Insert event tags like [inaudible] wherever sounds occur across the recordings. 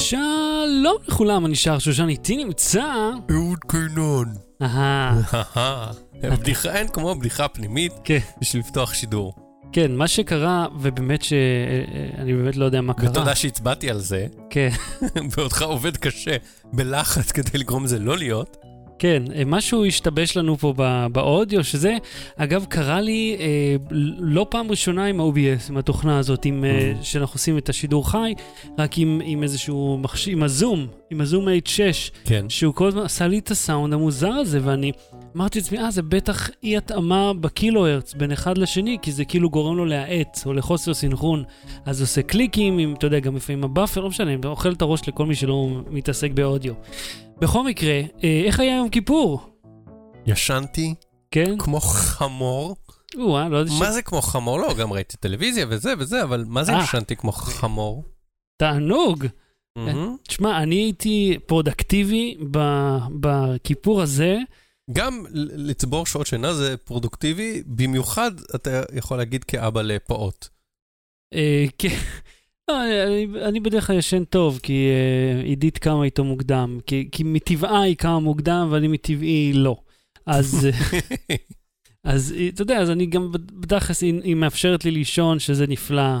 שלום לכולם, אני שר שושן, איתי נמצא... אהוד קינון. אהה, הבדיחה אין כמו בדיחה פנימית כן, בשביל לפתוח שידור. כן, מה שקרה, ובאמת שאני באמת לא יודע מה קרה. ותודה שהצבעתי על זה, כן, [laughs] בעודך עובד קשה בלחץ כדי לגרום לזה לא להיות. כן, אה, משהו השתבש לנו פה ב- באודיו, שזה, אגב, קרה לי אה, לא פעם ראשונה עם ה-OBS, עם התוכנה הזאת, עם, אה, Mm. שאנחנו עושים את השידור חי, רק עם, עם איזשהו מכשיר, עם הזום, עם ה Zoom H6, כן. שהוא כל הזמן עשה לי את הסאונד המוזר הזה, ואני אמרתי לעצמי, אה, זה בטח אי התאמה בקילו הרץ בין אחד לשני, כי זה כאילו גורם לו להאט, או לחוסר סינכרון. אז עושה קליקים, עם, אתה יודע, גם לפעמים ה buffer, לא משנה, אוכל את הראש לכל מי שלא מתעסק באודיו. בכל מקרה, אה, איך היה יום כיפור? ישנתי כן? כמו חמור. או-אה, לא יודע ש... מה זה כמו חמור? לא, גם ראיתי טלוויזיה וזה וזה, אבל מה זה אה. ישנתי כמו חמור? תענוג. תשמע, אני הייתי פרודקטיבי בכיפור הזה. גם לצבור שעות שינה זה פרודוקטיבי, במיוחד אתה יכול להגיד כאבא לפעוט. אה, כן. לא, אני, בדרך כלל ישן טוב, כי אה, עידית קמה איתו מוקדם. כי, מטבעה היא קמה מוקדם, ואני מטבעי לא. אז, אה, [laughs] אז אתה יודע, אז אני גם כלל, היא, היא מאפשרת לי לישון, שזה נפלא,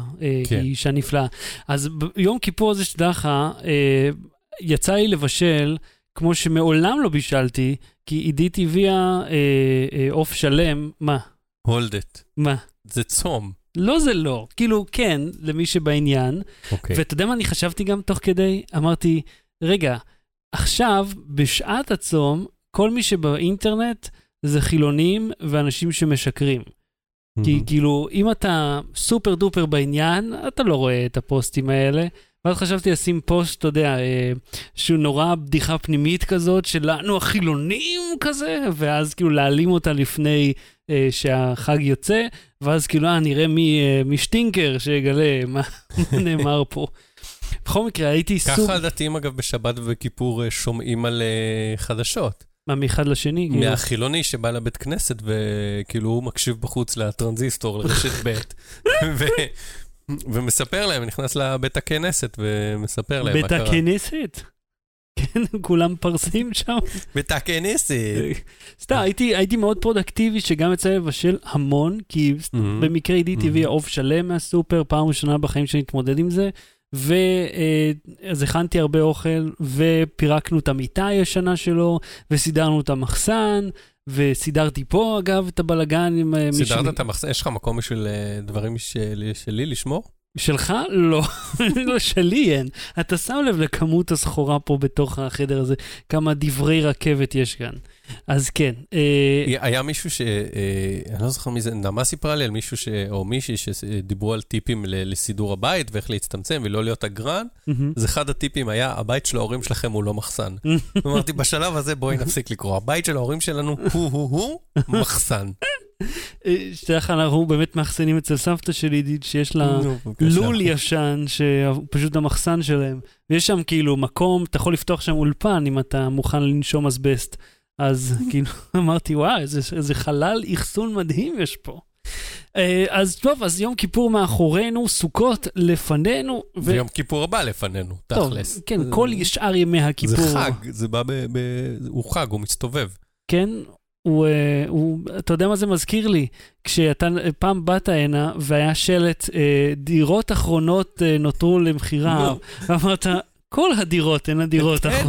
כן. היא אישה נפלאה. אז ביום כיפור הזה, לך, אה, יצא לי לבשל, כמו שמעולם לא בישלתי, כי עידית הביאה אה, אה, עוף שלם. מה? הולדת. מה? זה צום. לא זה לא, כאילו כן, למי שבעניין. אוקיי. ואתה יודע מה אני חשבתי גם תוך כדי? אמרתי, רגע, עכשיו, בשעת הצום, כל מי שבאינטרנט זה חילונים ואנשים שמשקרים. כי כאילו, אם אתה סופר דופר בעניין, אתה לא רואה את הפוסטים האלה. ואז חשבתי לשים פוסט, אתה יודע, אה, שהוא נורא בדיחה פנימית כזאת, שלנו החילונים כזה, ואז כאילו להעלים אותה לפני אה, שהחג יוצא, ואז כאילו, אה, נראה מי, אה, מי שטינקר שיגלה מה [laughs] נאמר פה. בכל מקרה, הייתי סוג... ככה הדתיים אגב בשבת ובכיפור אה, שומעים על אה, חדשות. מה, מאחד לשני? כאילו? מהחילוני שבא לבית כנסת וכאילו הוא מקשיב בחוץ לטרנזיסטור לרשת ב' [laughs] ומספר להם, נכנס לבית הכנסת ומספר להם מה בית קרה. הכנסת? כן, כולם פרסים שם. בית הכנסת. סתם, הייתי, הייתי מאוד פרודקטיבי, שגם יצא לי לבשל המון, כי. במקרה עידית מהמם. הביאה עוף שלם מהסופר, פעם ראשונה בחיים שאני מתמודד עם זה, ואז הכנתי הרבה אוכל, ופירקנו את המיטה הישנה שלו, וסידרנו את המחסן, וסידרתי פה, אגב, את הבלגן עם... אה, מי סידרת את המחסן? יש לך מקום בשביל אה, דברים שלי שלי לשמור? שלך? לא. [laughs] לא, שלי אין. אתה שם לב לכמות הסחורה פה בתוך החדר הזה, כמה דברי רכבת יש כאן. אז כן. אה, היה מישהו ש... אה, אני לא זוכר מי זה, נעמה סיפרה לי על מישהו ש... או מישהי שדיברו על טיפים ל- לסידור הבית ואיך להצטמצם ולא להיות אגרן. אז אחד הטיפים היה, הבית של ההורים שלכם הוא לא מחסן. [laughs] אמרתי, בשלב הזה בואי נפסיק לקרוא. הבית של ההורים שלנו הוא-הוא-הוא מחסן. אה, שתדע אנחנו באמת מאחסנים אצל סבתא שלי, שיש לה. לול ישן, שהוא פשוט המחסן שלהם. ויש שם כאילו מקום, אתה יכול לפתוח שם אולפן אם אתה מוכן לנשום אסבסט. אז כאילו, [laughs] אמרתי, וואו, איזה, איזה חלל אחסון מדהים יש פה. אה, אז טוב, אז יום כיפור מאחורינו, סוכות לפנינו. ו- ויום כיפור הבא לפנינו, טוב, תכלס. כן, כל שאר ימי הכיפור. זה חג, זה בא ב... ב- הוא חג, הוא מסתובב. כן, הוא, אה, הוא, אתה יודע מה זה מזכיר לי? כשאתה פעם באת הנה והיה שלט, אה, דירות אחרונות נותרו למכירה. ואמרת, כל הדירות הן הדירות כן.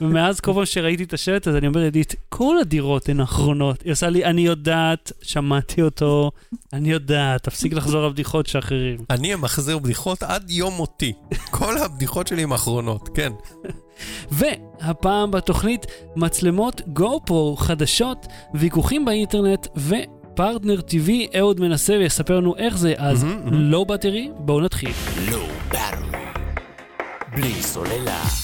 ומאז כל פעם שראיתי את השלט הזה, אני אומר, עידית, כל הדירות הן אחרונות. היא עושה לי, אני יודעת, שמעתי אותו, אני יודעת, תפסיק לחזור על בדיחות של אחרים. אני אמחזר בדיחות עד יום מותי. כל הבדיחות שלי הן אחרונות, כן. והפעם בתוכנית, מצלמות גו פרו חדשות, ויכוחים באינטרנט ופרטנר TV, אהוד מנסה ויספר לנו איך זה, אז. לא בטרי, בואו נתחיל. לואו באטרי. בלי סוללה.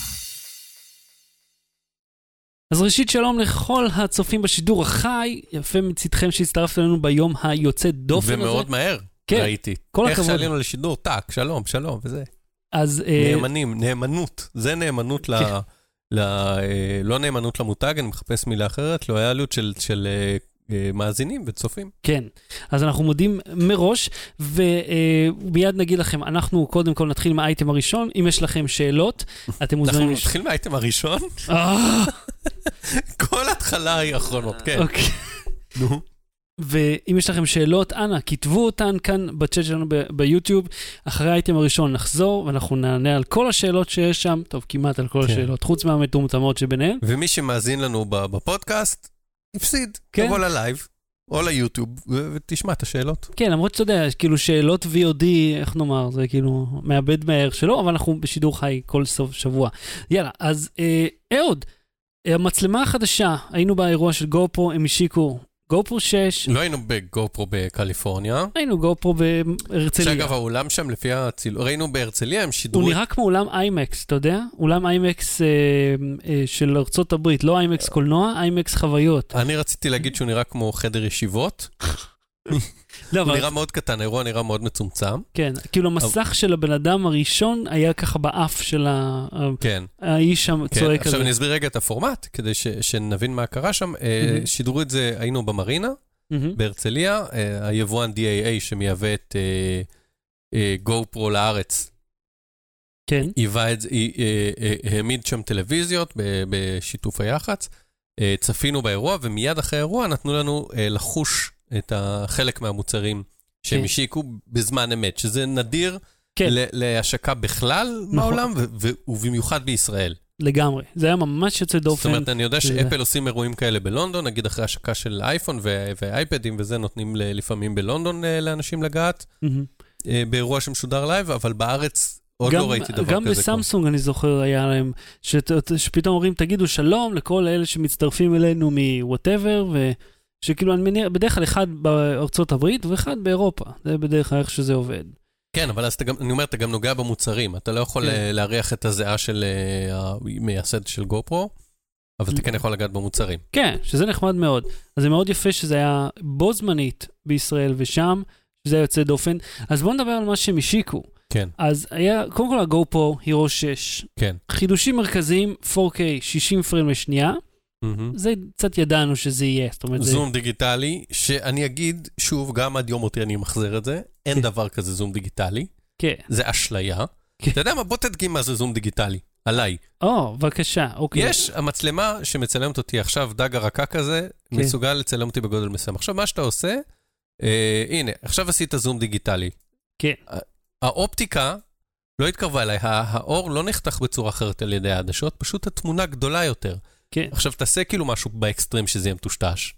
אז ראשית שלום לכל הצופים בשידור החי, יפה מצדכם שהצטרפתם אלינו ביום היוצא דופן הזה. ומאוד מהר, כן, ראיתי. כל איך הכבוד. שעלינו לשידור, טאק, שלום, שלום, וזה. אז אה, נאמנים, נאמנות. זה נאמנות ל... כן. ל... אה, לא נאמנות למותג, אני מחפש מילה אחרת, לויאליות של, של אה, מאזינים וצופים. כן, אז אנחנו מודים מראש, ומיד נגיד לכם, אנחנו קודם כל נתחיל עם האייטם הראשון, אם יש לכם שאלות, אתם מוזמנים... אנחנו נתחיל מהאייטם הראשון? אה, [laughs] כל התחלה היא אחרונות, כן. אוקיי. נו. ואם יש לכם שאלות, אנא, כתבו אותן כאן בצ'אט שלנו ביוטיוב. אחרי האייטם הראשון נחזור, ואנחנו נענה על כל השאלות שיש שם, טוב, כמעט על כל כן. השאלות, חוץ מהמטומטמות שביניהן. ומי שמאזין לנו בפודקאסט, הפסיד. כן. תבוא ללייב, או ליוטיוב, ותשמע את השאלות. כן, למרות שאתה יודע, כאילו שאלות VOD, איך נאמר, זה כאילו מאבד מהערך שלו, אבל אנחנו בשידור חי כל סוף שבוע. יאללה, אז אה, אהוד, המצלמה החדשה, היינו באירוע של גופרו, הם השיקו גופרו 6, לא היינו בגופרו בקליפורניה. היינו גופרו בהרצליה. שאגב, האולם שם, לפי הצילום, ראינו בהרצליה, הם שידרו... הוא נראה כמו אולם איימקס, אתה יודע? אולם איימקס אה, אה, של ארצות הברית, לא איימקס קולנוע, איימקס חוויות. אני רציתי להגיד שהוא נראה כמו חדר ישיבות. [laughs] לא, הוא אבל נראה מאוד קטן, האירוע נראה מאוד מצומצם. כן, כאילו המסך של הבן אדם הראשון היה ככה באף של ה- כן. האיש שם כן, צועק עכשיו. אני אסביר רגע את הפורמט, כדי ש- שנבין מה קרה שם. אה. שידרו את זה, היינו במרינה. בהרצליה, אה, היבואן DAA שמייבא את גו פרו לארץ, כן, היווה את זה, אה, אה, אה, העמיד שם טלוויזיות בשיתוף היח"צ. אה, צפינו באירוע, ומיד אחרי האירוע נתנו לנו אה, לחוש את החלק מהמוצרים שהם כן. השיקו בזמן אמת, שזה נדיר כן. להשקה בכלל בעולם, ו- ו- ובמיוחד בישראל. לגמרי. זה היה ממש יוצא זאת דופן. אומרת, אני יודע זה- שאפל עושים אירועים כאלה בלונדון, נגיד אחרי השקה של אייפון ו- ואייפדים וזה, נותנים ל- לפעמים בלונדון אה, לאנשים לגעת. אה, באירוע שמשודר לייב, אבל בארץ עוד גם- לא ראיתי דבר גם כזה. בסמסונג, אני זוכר, היה להם, שת- שפתאום אומרים, תגידו שלום לכל אלה שמצטרפים אלינו מ whatever, ושכאילו, אני מניח, בדרך כלל אחד בארצות הברית ואחד באירופה. זה בדרך כלל איך שזה עובד. כן, אבל אז אתה גם, אני אומר, אתה גם נוגע במוצרים. אתה לא יכול כן. אה, להריח את הזיעה של אה, המייסד של גופרו, אבל אתה כן יכול לגעת במוצרים. כן, שזה נחמד מאוד. אז זה מאוד יפה שזה היה בו זמנית בישראל ושם, שזה היה יוצא דופן. אז בואו נדבר על מה שהם השיקו. כן, אז היה, קודם כל הגו פרו הירו 6. כן. חידושים מרכזיים, 4K, 60 פריים לשנייה. מהמם. זה קצת ידענו שזה יהיה, זאת אומרת, זה... זום דיגיטלי, שאני אגיד, שוב, גם עד יום מותי אני מחזיר את זה, אין כן. דבר כזה זום דיגיטלי, כן. זה אשליה. כן. אתה יודע מה? בוא תדגים מה זה זום דיגיטלי, עליי. או, בבקשה, אוקיי. יש, המצלמה שמצלמת אותי עכשיו, דג הרקה כזה, כן. מסוגל לצלם אותי בגודל מסוים. עכשיו, מה שאתה עושה, אה, הנה, עכשיו עשית זום דיגיטלי. כן. האופטיקה לא התקרבה אליי, הא- האור לא נחתך בצורה אחרת על ידי העדשות, פשוט התמונה גדולה יותר. כן. עכשיו, תעשה כאילו משהו באקסטרים שזה יהיה מטושטש,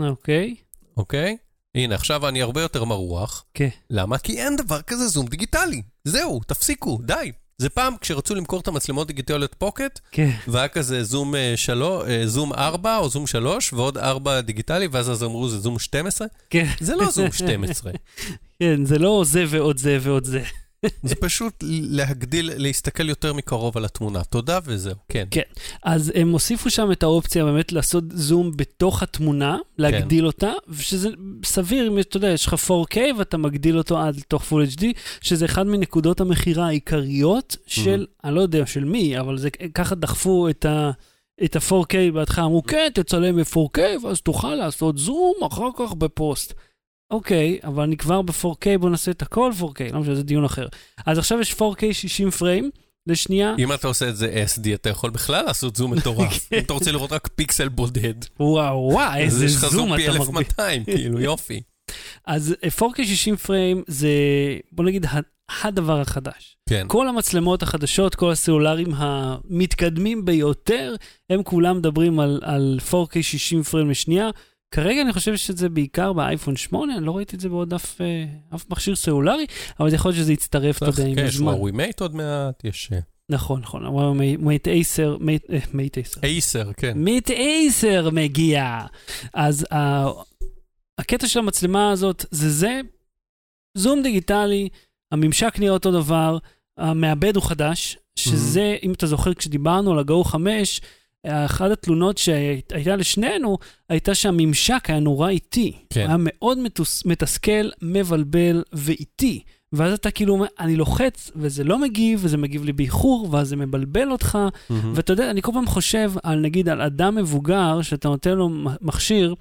אוקיי. אוקיי? הנה, עכשיו אני הרבה יותר מרוח. כן. למה? כי אין דבר כזה זום דיגיטלי. זהו, תפסיקו, די. זה פעם כשרצו למכור את המצלמות דיגיטליות פוקט, כן. והיה כזה זום, אה, שלו, אה, זום 4 או זום 3 ועוד 4 דיגיטלי, ואז אז אמרו זה זום 12. כן. זה לא זום [laughs] 12, כן, זה לא זה ועוד זה ועוד זה. זה פשוט להגדיל, להסתכל יותר מקרוב על התמונה. תודה וזהו, כן. כן. אז הם הוסיפו שם את האופציה באמת לעשות זום בתוך התמונה, להגדיל אותה, ושזה סביר אם אתה יודע, יש לך 4K ואתה מגדיל אותו עד לתוך Full HD, שזה אחד מנקודות המכירה העיקריות של, אני לא יודע של מי, אבל זה ככה דחפו את ה... את ה-4K בהתחלה אמרו, כן, תצלם ב-4K, ואז תוכל לעשות זום אחר כך בפוסט. אוקיי, אבל אני כבר ב-4K, בוא נעשה את הכל 4K, לא משנה, זה דיון אחר. אז עכשיו יש 4K 60 פריים לשנייה, אם אתה עושה את זה SD, אתה יכול בכלל לעשות זום מטורף. [laughs] אם אתה רוצה לראות רק פיקסל בודד, וואו, וואו, אז איזה יש לך זום זום פי אתה מרביץ. 1200, [laughs] כאילו, יופי. אז אה, 4K 60 פריים זה, בוא נגיד, הדבר החדש. כן. כל המצלמות החדשות, כל הסלולרים המתקדמים ביותר, הם כולם מדברים על, על 4K 60 פריים לשנייה. כרגע אני חושב שזה בעיקר באייפון 8, אני לא ראיתי את זה בעוד אף, אה, אף מכשיר סלולרי, אבל זה יכול להיות שזה יצטרף, אתה יודע, עם כן, יש הזמן. וואווי מייט עוד מעט, יש נכון, נכון, אבל מייט עשר, מייט אה, מייט עשר. עשר, כן. מייט עשר מגיע. אז ה- הקטע של המצלמה הזאת זה זה, זום דיגיטלי, הממשק נראה אותו דבר, המעבד הוא חדש, שזה, אם אתה זוכר, כשדיברנו על ה-Hero 5, אחת התלונות שהייתה לשנינו, הייתה שהממשק היה נורא איטי. כן. היה מאוד מתוס, מתסכל, מבלבל ואיטי. ואז אתה כאילו אומר, אני לוחץ, וזה לא מגיב, וזה מגיב לי באיחור, ואז זה מבלבל אותך. מהמם. ואתה יודע, אני כל פעם חושב על נגיד על אדם מבוגר, שאתה נותן לו מכשיר,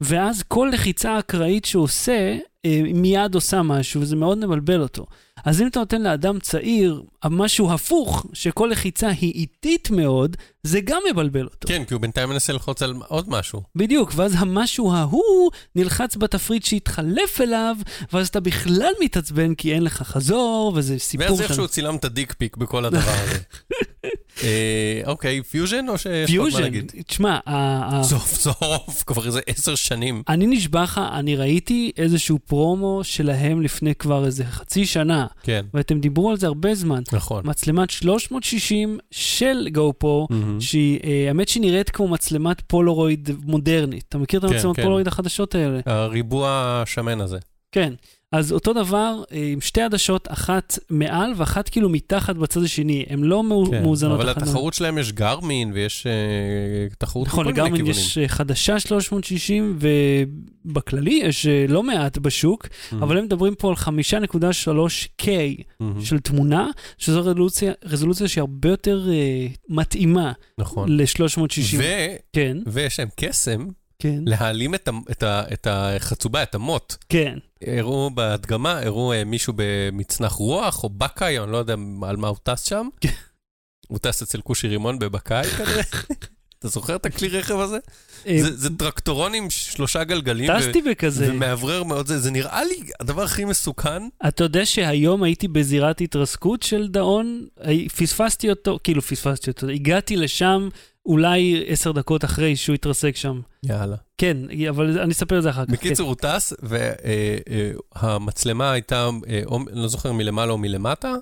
ואז כל לחיצה אקראית שהוא עושה, אה, מיד עושה משהו, וזה מאוד מבלבל אותו. אז אם אתה נותן לאדם צעיר משהו הפוך, שכל לחיצה היא איטית מאוד, זה גם מבלבל אותו. כן, כי הוא בינתיים מנסה ללחוץ על עוד משהו. בדיוק, ואז המשהו ההוא נלחץ בתפריט שהתחלף אליו, ואז אתה בכלל מתעצבן כי אין לך חזור, וזה סיפור ואז של... איכשהו צילם את ה dick pic בכל הדבר הזה. [laughs] אה, אוקיי, פיוז'ן או שיש עוד מה פיוז'ן, להגיד? תשמע, ה- ה- סוף סוף, כבר איזה עשר שנים. אני נשבע לך, אני ראיתי איזשהו פרומו שלהם לפני כבר איזה חצי שנה, כן, ואתם דיברו על זה הרבה זמן. נכון. מצלמת 360 של גו-פרו, מהמם. שהיא, אה, האמת שהיא נראית כמו מצלמת פולורויד מודרנית. אתה מכיר את כן, המצלמות כן. פולורויד החדשות האלה? הריבוע השמן הזה. כן. אז אותו דבר, אה, עם שתי עדשות, אחת מעל ואחת כאילו מתחת בצד השני. הן לא כן, מאוזנות אבל התחרות שלהם יש גרמין ויש אה, תחרות נכון, מכל מיני כיוונים. יש אה, חדשה 360, ובכללי יש אה, לא מעט בשוק, מהמם. אבל הם מדברים פה על 5.3K מהמם. של תמונה, שזו רזולוציה, רזולוציה שהיא הרבה יותר אה, מתאימה נכון. ל-360. ו- כן, ויש להם קסם כן, להעלים את ה- את ה- את החצובה, את המוט. כן. הראו בהדגמה, הראו אה, מישהו במצנח רוח או בקאי, אני לא יודע על מה הוא טס שם. כן. הוא טס אצל כושי רימון בבקאי כנראה. [laughs] אתה זוכר את הכלי רכב הזה? אה, זה- זה טרקטורון עם שלושה גלגלים. ו- טסתי בכזה. ומאוורר מאוד זה, זה נראה לי הדבר הכי מסוכן. אתה יודע שהיום הייתי בזירת התרסקות של דאון, הי- פספסתי אותו, כאילו פספסתי אותו, הגעתי לשם אולי עשר דקות אחרי שהוא התרסק שם. יאללה. כן, אבל אני אספר את זה אחר כך. בקיצור, הוא טס, והמצלמה הייתה, אה, אני לא זוכר מלמעלה או מלמטה,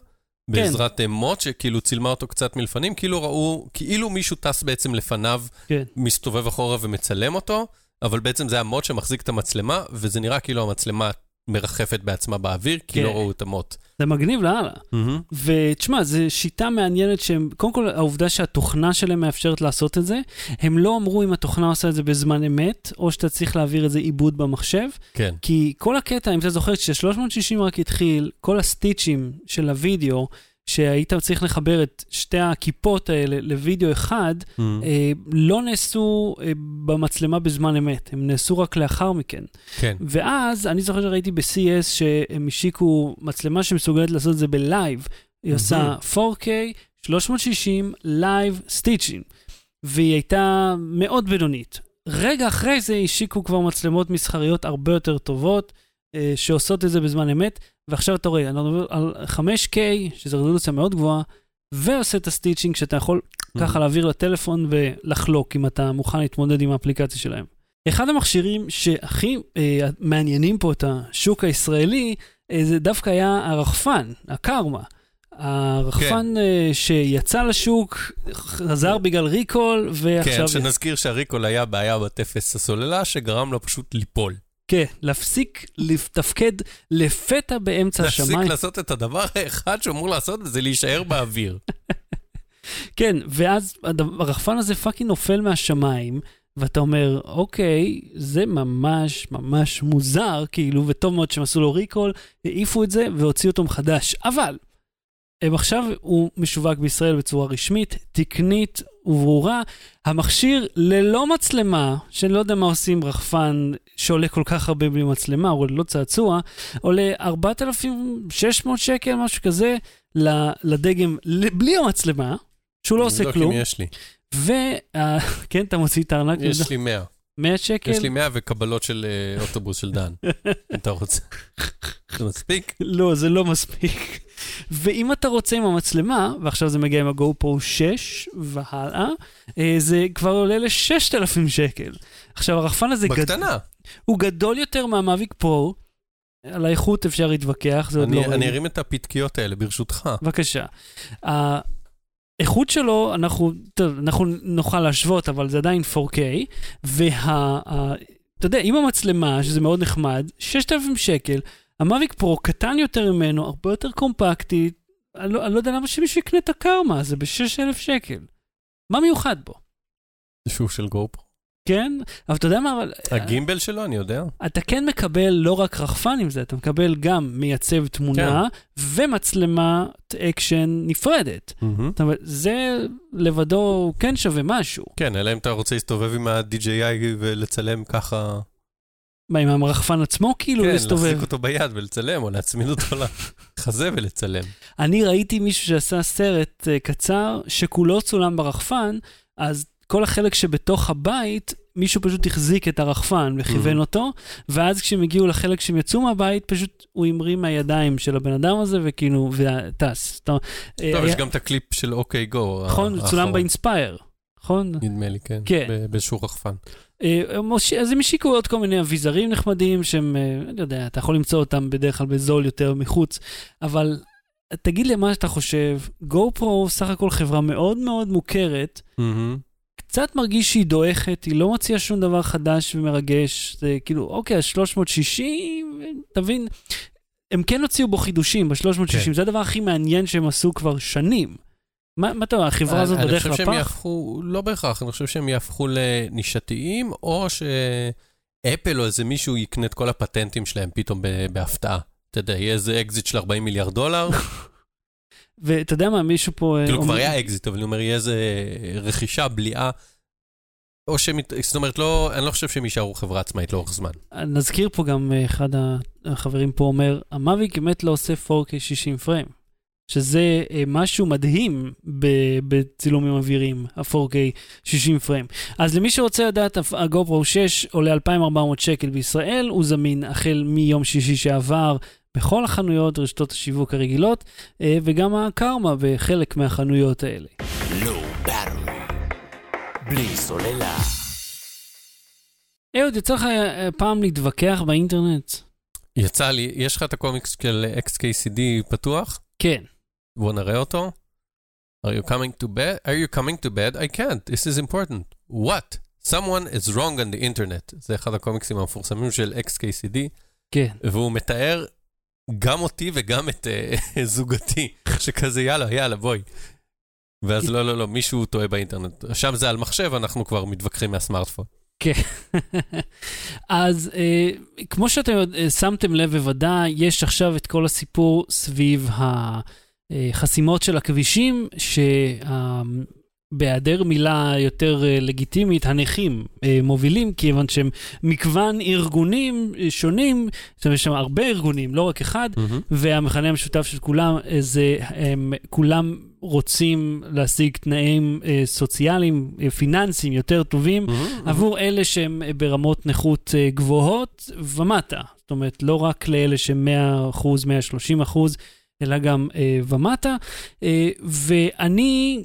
בעזרת אה, מוט שכאילו צילמה אותו קצת מלפנים, כאילו ראו, כאילו מישהו טס בעצם לפניו, כן. מסתובב אחורה ומצלם אותו, אבל בעצם זה המוט שמחזיק את המצלמה, וזה נראה כאילו המצלמה מרחפת בעצמה באוויר, כי כן. לא ראו את המוט. זה מגניב לאללה. ותשמע, זו שיטה מעניינת שהם, קודם כל העובדה שהתוכנה שלהם מאפשרת לעשות את זה, הם לא אמרו אם התוכנה עושה את זה בזמן אמת, או שאתה צריך להעביר את זה עיבוד במחשב, כן. כי כל הקטע, אם אתה זוכר, כש-360 רק התחיל, כל הסטיצ'ים של הוידאו, שהיית צריך לחבר את שתי הכיפות האלה לוידאו אחד, אה, לא נעשו אה, במצלמה בזמן אמת, הם נעשו רק לאחר מכן. כן. ואז, אני זוכר שראיתי ב-CS שהם השיקו מצלמה שמסוגלת לעשות את זה בלייב. היא עושה 4K, 360, live stitching. והיא הייתה מאוד בינונית. רגע אחרי זה השיקו כבר מצלמות מסחריות הרבה יותר טובות, אה, שעושות את זה בזמן אמת, ועכשיו אתה רואה, אני מדבר על 5K, שזו רזולוציה מאוד גבוהה, ועושה את ה stitching שאתה יכול ככה להעביר לטלפון ולחלוק אם אתה מוכן להתמודד עם האפליקציה שלהם. אחד המכשירים שהכי אה, מעניינים פה את השוק הישראלי, אה, זה דווקא היה הרחפן, הקרמה. הרחפן אה, שיצא לשוק, חזר בגלל recall, ועכשיו... כן, שנזכיר שה recall היה בעיה בתפס הסוללה, שגרם לו פשוט ליפול. כן, להפסיק לתפקד לפתע באמצע להפסיק השמיים. לעשות את הדבר האחד שהוא אמור לעשות, וזה להישאר באוויר. [laughs] כן, ואז הרחפן הזה fucking נופל מהשמיים, ואתה אומר, אוקיי, זה ממש ממש מוזר, כאילו, וטוב מאוד שהם עשו לו recall, העיפו את זה והוציאו אותו מחדש. אבל, הם עכשיו, הוא משווק בישראל בצורה רשמית, תקנית וברורה. המכשיר ללא מצלמה, שאני לא יודע מה עושים רחפן שעולה כל כך הרבה בלי מצלמה, או ללא צעצוע, עולה 4,600 שקל, משהו כזה, לדגם, בלי המצלמה, שהוא לא עושה כלום. אם יש לי. וכן, [laughs] אתה מוציא את הארנק, יש לי 100. 100 שקל? יש לי 100 וקבלות של אה, אוטובוס של דן. [laughs] אם אתה רוצה. זה מספיק? לא, זה לא מספיק. ואם אתה רוצה עם המצלמה, ועכשיו זה מגיע עם הגו פרו 6 והלאה, אה, זה כבר עולה ל-6,000 שקל. עכשיו, הרחפן הזה גד... בקטנה. הוא גדול יותר מהמאביק פרו, על האיכות אפשר להתווכח, זה עוד לא. אני ארים את הפתקיות האלה, ברשותך. בבקשה. האיכות שלו, אנחנו, טוב, אנחנו נוכל להשוות, אבל זה עדיין 4K, וה... אתה יודע, עם המצלמה, שזה מאוד נחמד, 6,000 שקל, המאביק פרו קטן יותר ממנו, הרבה יותר קומפקטי, אני לא, אני לא יודע למה שמישהו יקנה את הקרמה, זה ב-6,000 שקל. מה מיוחד בו? שהוא של גופרו. כן, אבל אתה יודע מה, אבל... ה gimbal שלו, אני יודע. אתה כן מקבל לא רק רחפן עם זה, אתה מקבל גם מייצב תמונה ומצלמת אקשן נפרדת. זאת אומרת, זה לבדו כן שווה משהו. כן, אלא אם אתה רוצה להסתובב עם ה-DJI ולצלם ככה, מה, עם הרחפן עצמו כאילו כן, להסתובב? להחזיק אותו ביד ולצלם, או להצמיד אותו לחזה ולצלם. אני ראיתי מישהו שעשה סרט uh, קצר, שכולו צולם ברחפן, אז כל החלק שבתוך הבית, מישהו פשוט החזיק את הרחפן וכיוון Mhm. אותו, ואז כשהם הגיעו לחלק שהם יצאו מהבית, פשוט הוא המריא מהידיים של הבן אדם הזה, וכאילו, וטס. אה, טוב, יש היה- גם את הקליפ של אוקיי גו. נכון, צולם באינספייר, נכון? נדמה לי, כן. כן. באיזשהו רחפן. אה, אז הם השיקו עוד כל מיני אביזרים נחמדים שהם, אה, אני יודע, אתה יכול למצוא אותם בדרך כלל בזול יותר מחוץ, אבל תגיד לי מה אתה חושב, גו פרו סך הכל חברה מאוד מאוד מוכרת, מהמם. קצת מרגיש שהיא דועכת, היא לא מציעה שום דבר חדש ומרגש, זה כאילו, אוקיי, אז 360, תבין, הם כן הוציאו בו חידושים ב-360, כן. זה הדבר הכי מעניין שהם עשו כבר שנים. מה מה אתה אומר, החברה הזאת אני בדרך חושב שהם לפח? יהפכו, לא בהכרח, אני חושב שהם יהפכו לנישתיים, או שאפל או איזה מישהו יקנה את כל הפטנטים שלהם פתאום בהפתעה. אתה יודע, יהיה איזה אקזיט של 40 מיליארד דולר, [laughs] ואתה יודע מה, מישהו פה... אה, כאילו כבר היה אקזיט, אבל אני אומר, יהיה איזה רכישה, בליעה. או שהם, זאת אומרת, לא, אני לא חושב שהם יישארו חברה עצמאית לאורך זמן. נזכיר פה גם אה, אחד החברים פה אומר, המאביק באמת לא עושה 4K 60 פריים, שזה אה, משהו מדהים בצילומים אוויריים, ה-4K 60 פריים. אז למי שרוצה לדעת, הגופרו 6 עולה 2,400 שקל בישראל, הוא זמין החל מיום שישי שעבר בכל החנויות, רשתות השיווק הרגילות, אה, וגם הקרמה בחלק מהחנויות האלה. Battery. בלי סוללה. אהוד, יצא לך אה, פעם להתווכח באינטרנט? יצא לי, יש לך את הקומיקס של XKCD פתוח? כן. בוא נראה אותו. Are you coming to bed? Are you coming to bed? I can't. This is important. What? Someone is wrong on the internet. זה אחד הקומיקסים המפורסמים של XKCD, כן. והוא מתאר גם אותי וגם את uh, [laughs] זוגתי, שכזה יאללה, יאללה, בואי. ואז לא, לא, לא, מישהו טועה באינטרנט. שם זה על מחשב, אנחנו כבר מתווכחים מהסמארטפון. [laughs] אז אה, כמו שאתם אה, שמתם לב בוודאי, יש עכשיו את כל הסיפור סביב החסימות של הכבישים, שבהיעדר מילה יותר אה, לגיטימית, הנכים אה, מובילים, כיוון שהם מגוון ארגונים אה, שונים, זאת אומרת, יש שם הרבה ארגונים, לא רק אחד, והמכנה המשותף של כולם זה הם כולם רוצים להשיג תנאים אה, סוציאליים, אה, פיננסיים יותר טובים עבור אלה שהם ברמות נכות אה, גבוהות ומטה. זאת אומרת, לא רק לאלה שהם 100%, 130%, אלא גם אה, ומטה. אה, ואני,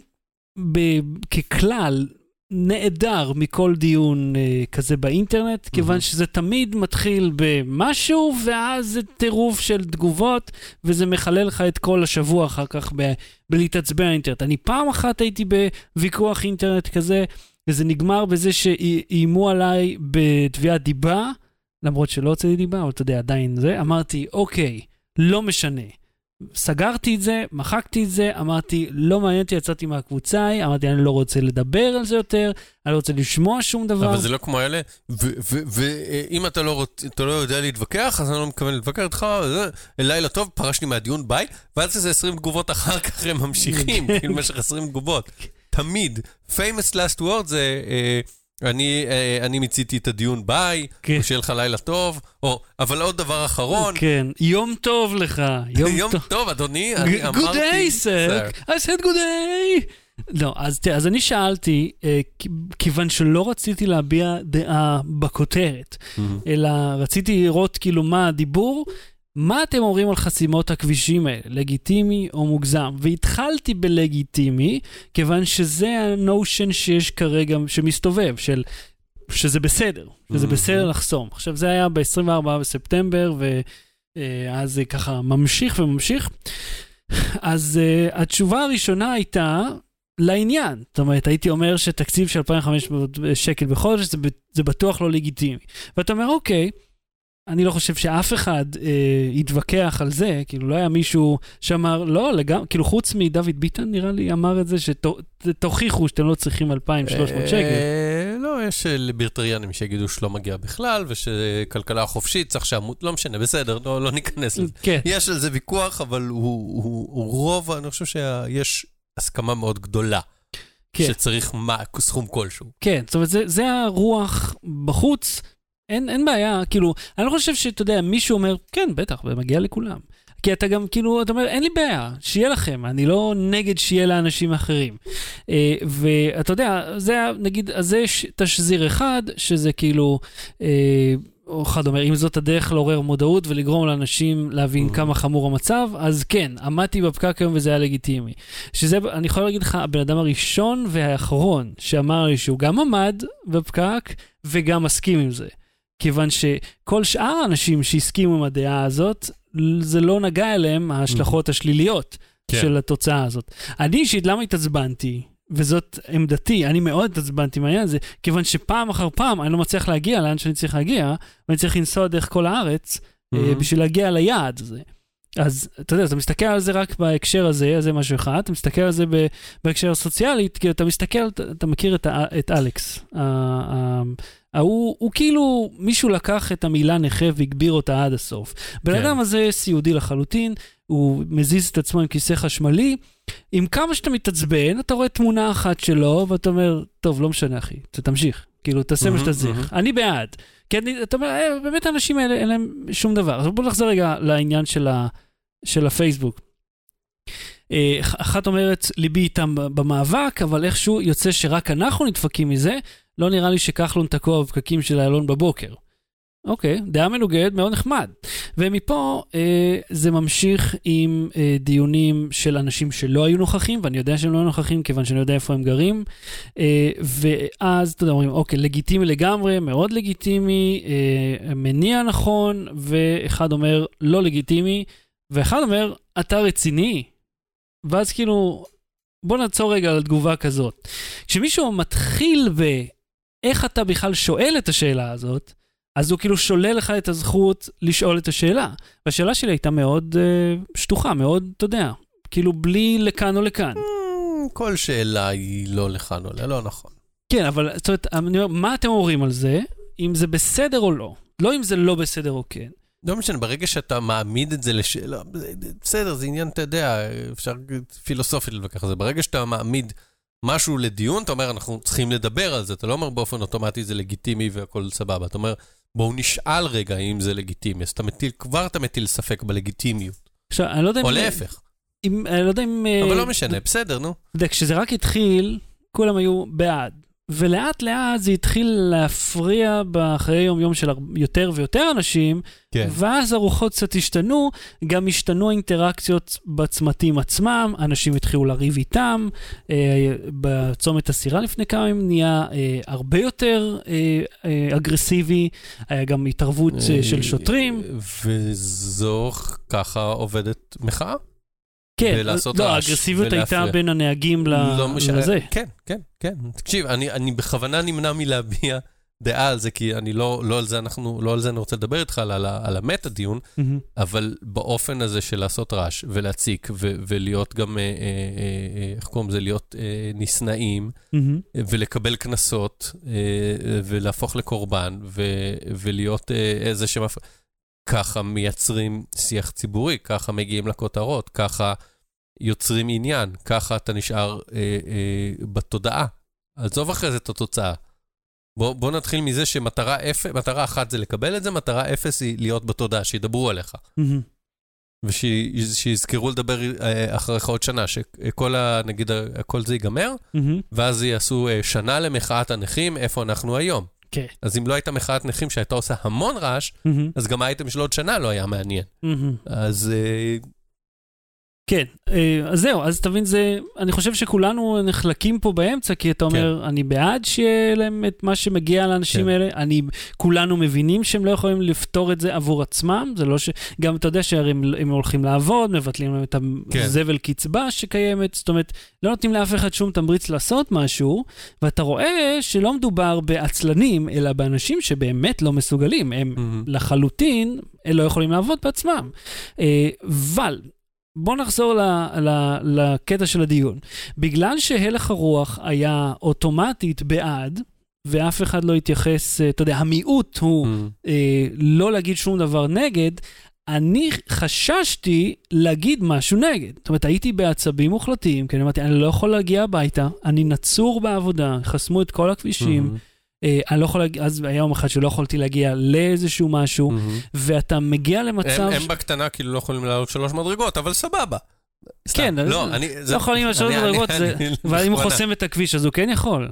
ב- ככלל, נעדר מכל דיון אה, כזה באינטרנט, כיוון שזה תמיד מתחיל במשהו, ואז זה טירוף של תגובות, וזה מחלל לך את כל השבוע אחר כך ב- בלהתעצבן האינטרנט. אני פעם אחת הייתי בוויכוח אינטרנט כזה, וזה נגמר בזה שאיימו עליי בתביעת דיבה, למרות שלא הוצאתי דיבה, אבל אתה יודע, עדיין זה. אמרתי, אוקיי, לא משנה. סגרתי את זה, מחקתי את זה, אמרתי, לא מעניין אותי, יצאתי מהקבוצה ההיא, אמרתי, אני לא רוצה לדבר על זה יותר, אני לא רוצה לשמוע שום דבר. אבל זה לא כמו אלה, ואם אתה לא אתה לא יודע להתווכח, אז אני לא מתכוון להתווכח איתך, לילה טוב, פרשתי מהדיון, ביי, ואז איזה 20 תגובות אחר כך הם ממשיכים, כאילו במשך 20 תגובות. תמיד. famous last word זה, אה, אני, אה, אני מיציתי את הדיון, ביי, כן. שיהיה לך לילה טוב, או, אבל עוד דבר אחרון, כן, יום טוב לך, יום, [laughs] יום טוב. טוב, אדוני, אני Good אמרתי... day, sir. I said good day. לא, אז תראה, אז אני שאלתי, אה, כיוון שלא רציתי להביע דעה בכותרת, מהמם. אלא רציתי לראות כאילו מה הדיבור, מה אתם אומרים על חסימות הכבישים האלה, לגיטימי או מוגזם? והתחלתי בלגיטימי, כיוון שזה הנושן שיש כרגע, שמסתובב, של שזה בסדר, שזה Mhm. בסדר לחסום. עכשיו, זה היה ב-24 בספטמבר, ואז זה ככה ממשיך וממשיך. אז uh, התשובה הראשונה הייתה לעניין. זאת אומרת, הייתי אומר שתקציב של 2,500 שקל בחודש זה, זה בטוח לא לגיטימי. ואתה אומר, אוקיי, אני לא חושב שאף אחד אה, יתווכח על זה, כאילו לא היה מישהו שאמר, לא, לגמרי, כאילו חוץ מדוד ביטן נראה לי אמר את זה, שתוכיחו שאתם לא צריכים 2,300 שקל. אה, לא, יש אה, ליברטריאנים שיגידו שלא מגיע בכלל, ושכלכלה חופשית צריך שעמוד, לא משנה, בסדר, לא, לא ניכנס לזה. כן, יש על זה ויכוח, אבל הוא, הוא, הוא רוב, אני חושב שיש הסכמה מאוד גדולה. כן. שצריך מה, סכום כלשהו. כן, זאת אומרת, זה, זה הרוח בחוץ, אין, אין בעיה, כאילו, אני לא חושב שאתה יודע, מישהו אומר, כן, בטח, זה מגיע לכולם. כי אתה גם, כאילו, אתה אומר, אין לי בעיה, שיהיה לכם, אני לא נגד שיהיה לאנשים אחרים. אה, ואתה יודע, זה, נגיד, אז זה יש תשזיר אחד, שזה כאילו, אה, או אחד אומר, אם זאת הדרך לעורר מודעות ולגרום לאנשים להבין Mhm. כמה חמור המצב, אז כן, עמדתי בפקק היום וזה היה לגיטימי. שזה, אני יכול להגיד לך, הבן אדם הראשון והאחרון שאמר לי שהוא גם עמד בפקק וגם מסכים עם זה. כיוון שכל שאר האנשים שהסכימו עם הדעה הזאת, זה לא נגע אליהם ההשלכות השליליות כן. של התוצאה הזאת. אני אישית, למה התעצבנתי? וזאת עמדתי, אני מאוד התעצבנתי מהעניין הזה, כיוון שפעם אחר פעם אני לא מצליח להגיע לאן שאני צריך להגיע, ואני צריך לנסוע דרך כל הארץ Mhm. בשביל להגיע ליעד הזה. אז אתה יודע, אתה מסתכל על זה רק בהקשר הזה, אז זה משהו אחד, אתה מסתכל על זה בהקשר הסוציאלי, כי אתה מסתכל, אתה, אתה מכיר את, את אלכס. ההוא, הוא כאילו, מישהו לקח את המילה נכה והגביר אותה עד הסוף. בן כן. אדם הזה סיעודי לחלוטין, הוא מזיז את עצמו עם כיסא חשמלי, עם כמה שאתה מתעצבן, אתה רואה תמונה אחת שלו, ואתה אומר, טוב, לא משנה אחי, תמשיך. כאילו, תעשה מה שאתה צריך. אני בעד. כי אני, אתה אומר, "אה, באמת האנשים האלה, אין להם שום דבר. אז בוא נחזור רגע לעניין של, ה, של הפייסבוק. אה, אח- אחת אומרת, ליבי איתם במאבק, אבל איכשהו יוצא שרק אנחנו נדפקים מזה, לא נראה לי שכחלון תקוע בפקקים של איילון בבוקר. אוקיי, דעה מנוגדת, מאוד נחמד. ומפה אה, זה ממשיך עם אה, דיונים של אנשים שלא היו נוכחים, ואני יודע שהם לא היו נוכחים כיוון שאני יודע איפה הם גרים. אה, ואז, אתה יודע, אומרים, אוקיי, לגיטימי לגמרי, מאוד לגיטימי, אה, מניע נכון, ואחד אומר, לא לגיטימי, ואחד אומר, אתה רציני? ואז כאילו, בוא נעצור רגע על תגובה כזאת. כשמישהו מתחיל באיך אתה בכלל שואל את השאלה הזאת, אז הוא כאילו שולל לך את הזכות לשאול את השאלה. והשאלה שלי הייתה מאוד אה, שטוחה, מאוד, אתה יודע, כאילו בלי לכאן או לכאן. Mm, כל שאלה היא לא לכאן או לא נכון. כן, אבל זאת אומרת, אני אומר, מה אתם אומרים על זה? אם זה בסדר או לא? לא אם זה לא בסדר או כן. לא משנה, ברגע שאתה מעמיד את זה לשאלה, בסדר, זה עניין, אתה יודע, אפשר פילוסופית להתווכח על זה. ברגע שאתה מעמיד משהו לדיון, אתה אומר, אנחנו צריכים לדבר על זה. אתה לא אומר באופן אוטומטי זה לגיטימי והכל סבבה. אתה אומר, בואו נשאל רגע אם זה לגיטימי. אז אתה מטיל, כבר אתה מטיל ספק בלגיטימיות. עכשיו, אני לא יודע אם... או להפך. אם, אני לא יודע אם... אה, אבל לא משנה, בסדר, נו. אתה יודע, כשזה רק התחיל, כולם היו בעד. ולאט לאט זה התחיל להפריע בחיי יום-יום של יותר ויותר אנשים, כן. ואז הרוחות קצת השתנו, גם השתנו האינטראקציות בצמתים עצמם, אנשים התחילו לריב איתם, אה, בצומת הסירה לפני כמה ימים נהיה אה, הרבה יותר אה, אה, אגרסיבי, היה גם התערבות אה, של שוטרים. וזו ככה עובדת מחאה? כן, ולעשות לא, רעש האגרסיביות הייתה. בין הנהגים ל- לא משנה. לזה. כן, כן, כן. תקשיב, אני, אני בכוונה נמנע מלהביע דעה על זה, כי אני לא, לא על זה אנחנו, לא על זה אני רוצה לדבר איתך, על, על, על המטה דיון, מהמם. אבל באופן הזה של לעשות רעש ולהציק ו- ולהיות גם, אה, אה, אה, איך קוראים לזה? להיות אה, נשנאים מהמם. ולקבל קנסות אה, ולהפוך לקורבן ו- ולהיות אה, איזה שמפ... ככה מייצרים שיח ציבורי, ככה מגיעים לכותרות, ככה יוצרים עניין, ככה אתה נשאר אה, אה, בתודעה. עזוב אחרי זה את התוצאה. בוא, בוא נתחיל מזה שמטרה אפס, מטרה אחת זה לקבל את זה, מטרה אפס היא להיות בתודעה, שידברו עליך. מהמם. ושיזכרו לדבר אה, אחריך עוד שנה, שכל ה... נגיד, ה- כל זה ייגמר, מהמם. ואז יעשו אה, שנה למחאת הנכים, איפה אנחנו היום. כן. אז אם לא הייתה מחאת נכים שהייתה עושה המון רעש, מהמם. אז גם האייטם של עוד שנה לא היה מעניין. מהמם. אז אה, כן, אה, אז זהו, אז תבין, זה, אני חושב שכולנו נחלקים פה באמצע, כי אתה אומר, אני בעד שיהיה להם את מה שמגיע לאנשים כן. האלה, אני, כולנו מבינים שהם לא יכולים לפתור את זה עבור עצמם, זה לא ש... גם אתה יודע שהרי הם, הם הולכים לעבוד, מבטלים להם את כן. הזבל קצבה שקיימת, זאת אומרת, לא נותנים לאף אחד שום תמריץ לעשות משהו, ואתה רואה שלא מדובר בעצלנים, אלא באנשים שבאמת לא מסוגלים, הם מהמם. לחלוטין לא יכולים לעבוד בעצמם. אה, אבל, בוא נחזור ל, ל, לקטע של הדיון. בגלל שהלך הרוח היה אוטומטית בעד, ואף אחד לא התייחס, אה, אתה יודע, המיעוט הוא Mm. אה, לא להגיד שום דבר נגד, אני חששתי להגיד משהו נגד. זאת אומרת, הייתי בעצבים מוחלטים, כי אני אמרתי, אני לא יכול להגיע הביתה, אני נצור בעבודה, חסמו את כל הכבישים, אה, אני לא יכול להגיע, אז היה יום אחד שלא יכולתי להגיע לאיזשהו משהו. ואתה מגיע למצב... הם, בקטנה כאילו לא יכולים לעלות שלוש מדרגות, אבל סבבה. כן, לא. לא יכולים על שלוש מדרגות, אבל אם הוא. חוסם את הכביש, אז הוא כן יכול.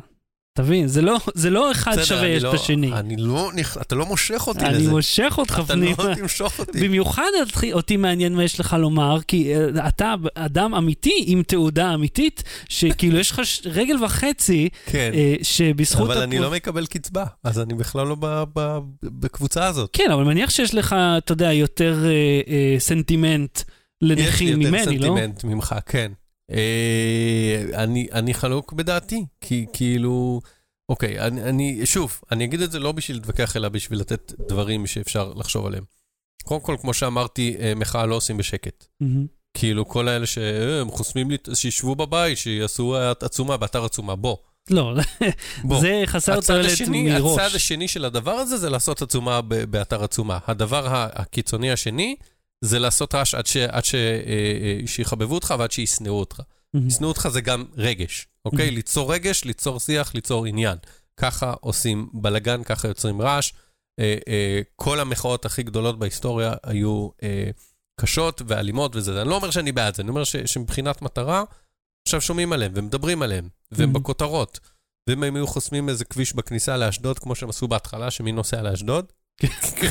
תבין, זה לא, זה לא אחד בסדר, שווה אני את לא- השני. אני לא... אתה לא מושך אותי אני לזה. מושך אותך אתה פנימה. לא תמשוך אותי. במיוחד אותי- אותי מעניין מה יש לך לומר, כי אה, אתה אדם אמיתי עם תעודה אמיתית, שכאילו יש לך ש- רגל וחצי, כן. אה, שבזכות... אבל אני הפ- לא מקבל קצבה, אז אני בכלל לא ב- ב- בקבוצה הזאת. כן, אבל מניח שיש לך, אתה יודע, יותר אה, אה, סנטימנט יש לי לנכים יותר ממני, לא? סנטימנט ממך, כן. אה, אני, אני חלוק בדעתי, כי כאילו, אוקיי, אני, אני, שוב, אני אגיד את זה לא בשביל להתווכח, אלא בשביל לתת דברים שאפשר לחשוב עליהם. קודם כל, כמו שאמרתי, אה, מחאה לא עושים בשקט. מהמם. כאילו, כל האלה שהם חוסמים לי, שישבו בבית, שיעשו אה, עצומה באתר עצומה, בוא. לא, [laughs] בוא. זה חסר תועלת מראש. הצד השני של הדבר הזה זה לעשות עצומה באתר עצומה. הדבר הקיצוני השני זה לעשות רעש עד, ש, עד ש, אה, אה, שיחבבו אותך ועד שישנאו אותך. ישנאו אותך זה גם רגש, אוקיי? ליצור רגש, ליצור שיח, ליצור עניין. ככה עושים בלאגן, ככה יוצרים רעש. אה, אה, כל המחאות הכי גדולות בהיסטוריה היו אה, קשות ואלימות וזה. אני לא אומר שאני בעד זה, אני אומר ש, שמבחינת מטרה, עכשיו שומעים עליהם ומדברים עליהם, והם. בכותרות. ואם הם היו חוסמים איזה כביש בכניסה לאשדוד, כמו שהם עשו בהתחלה, שמי נוסע לאשדוד?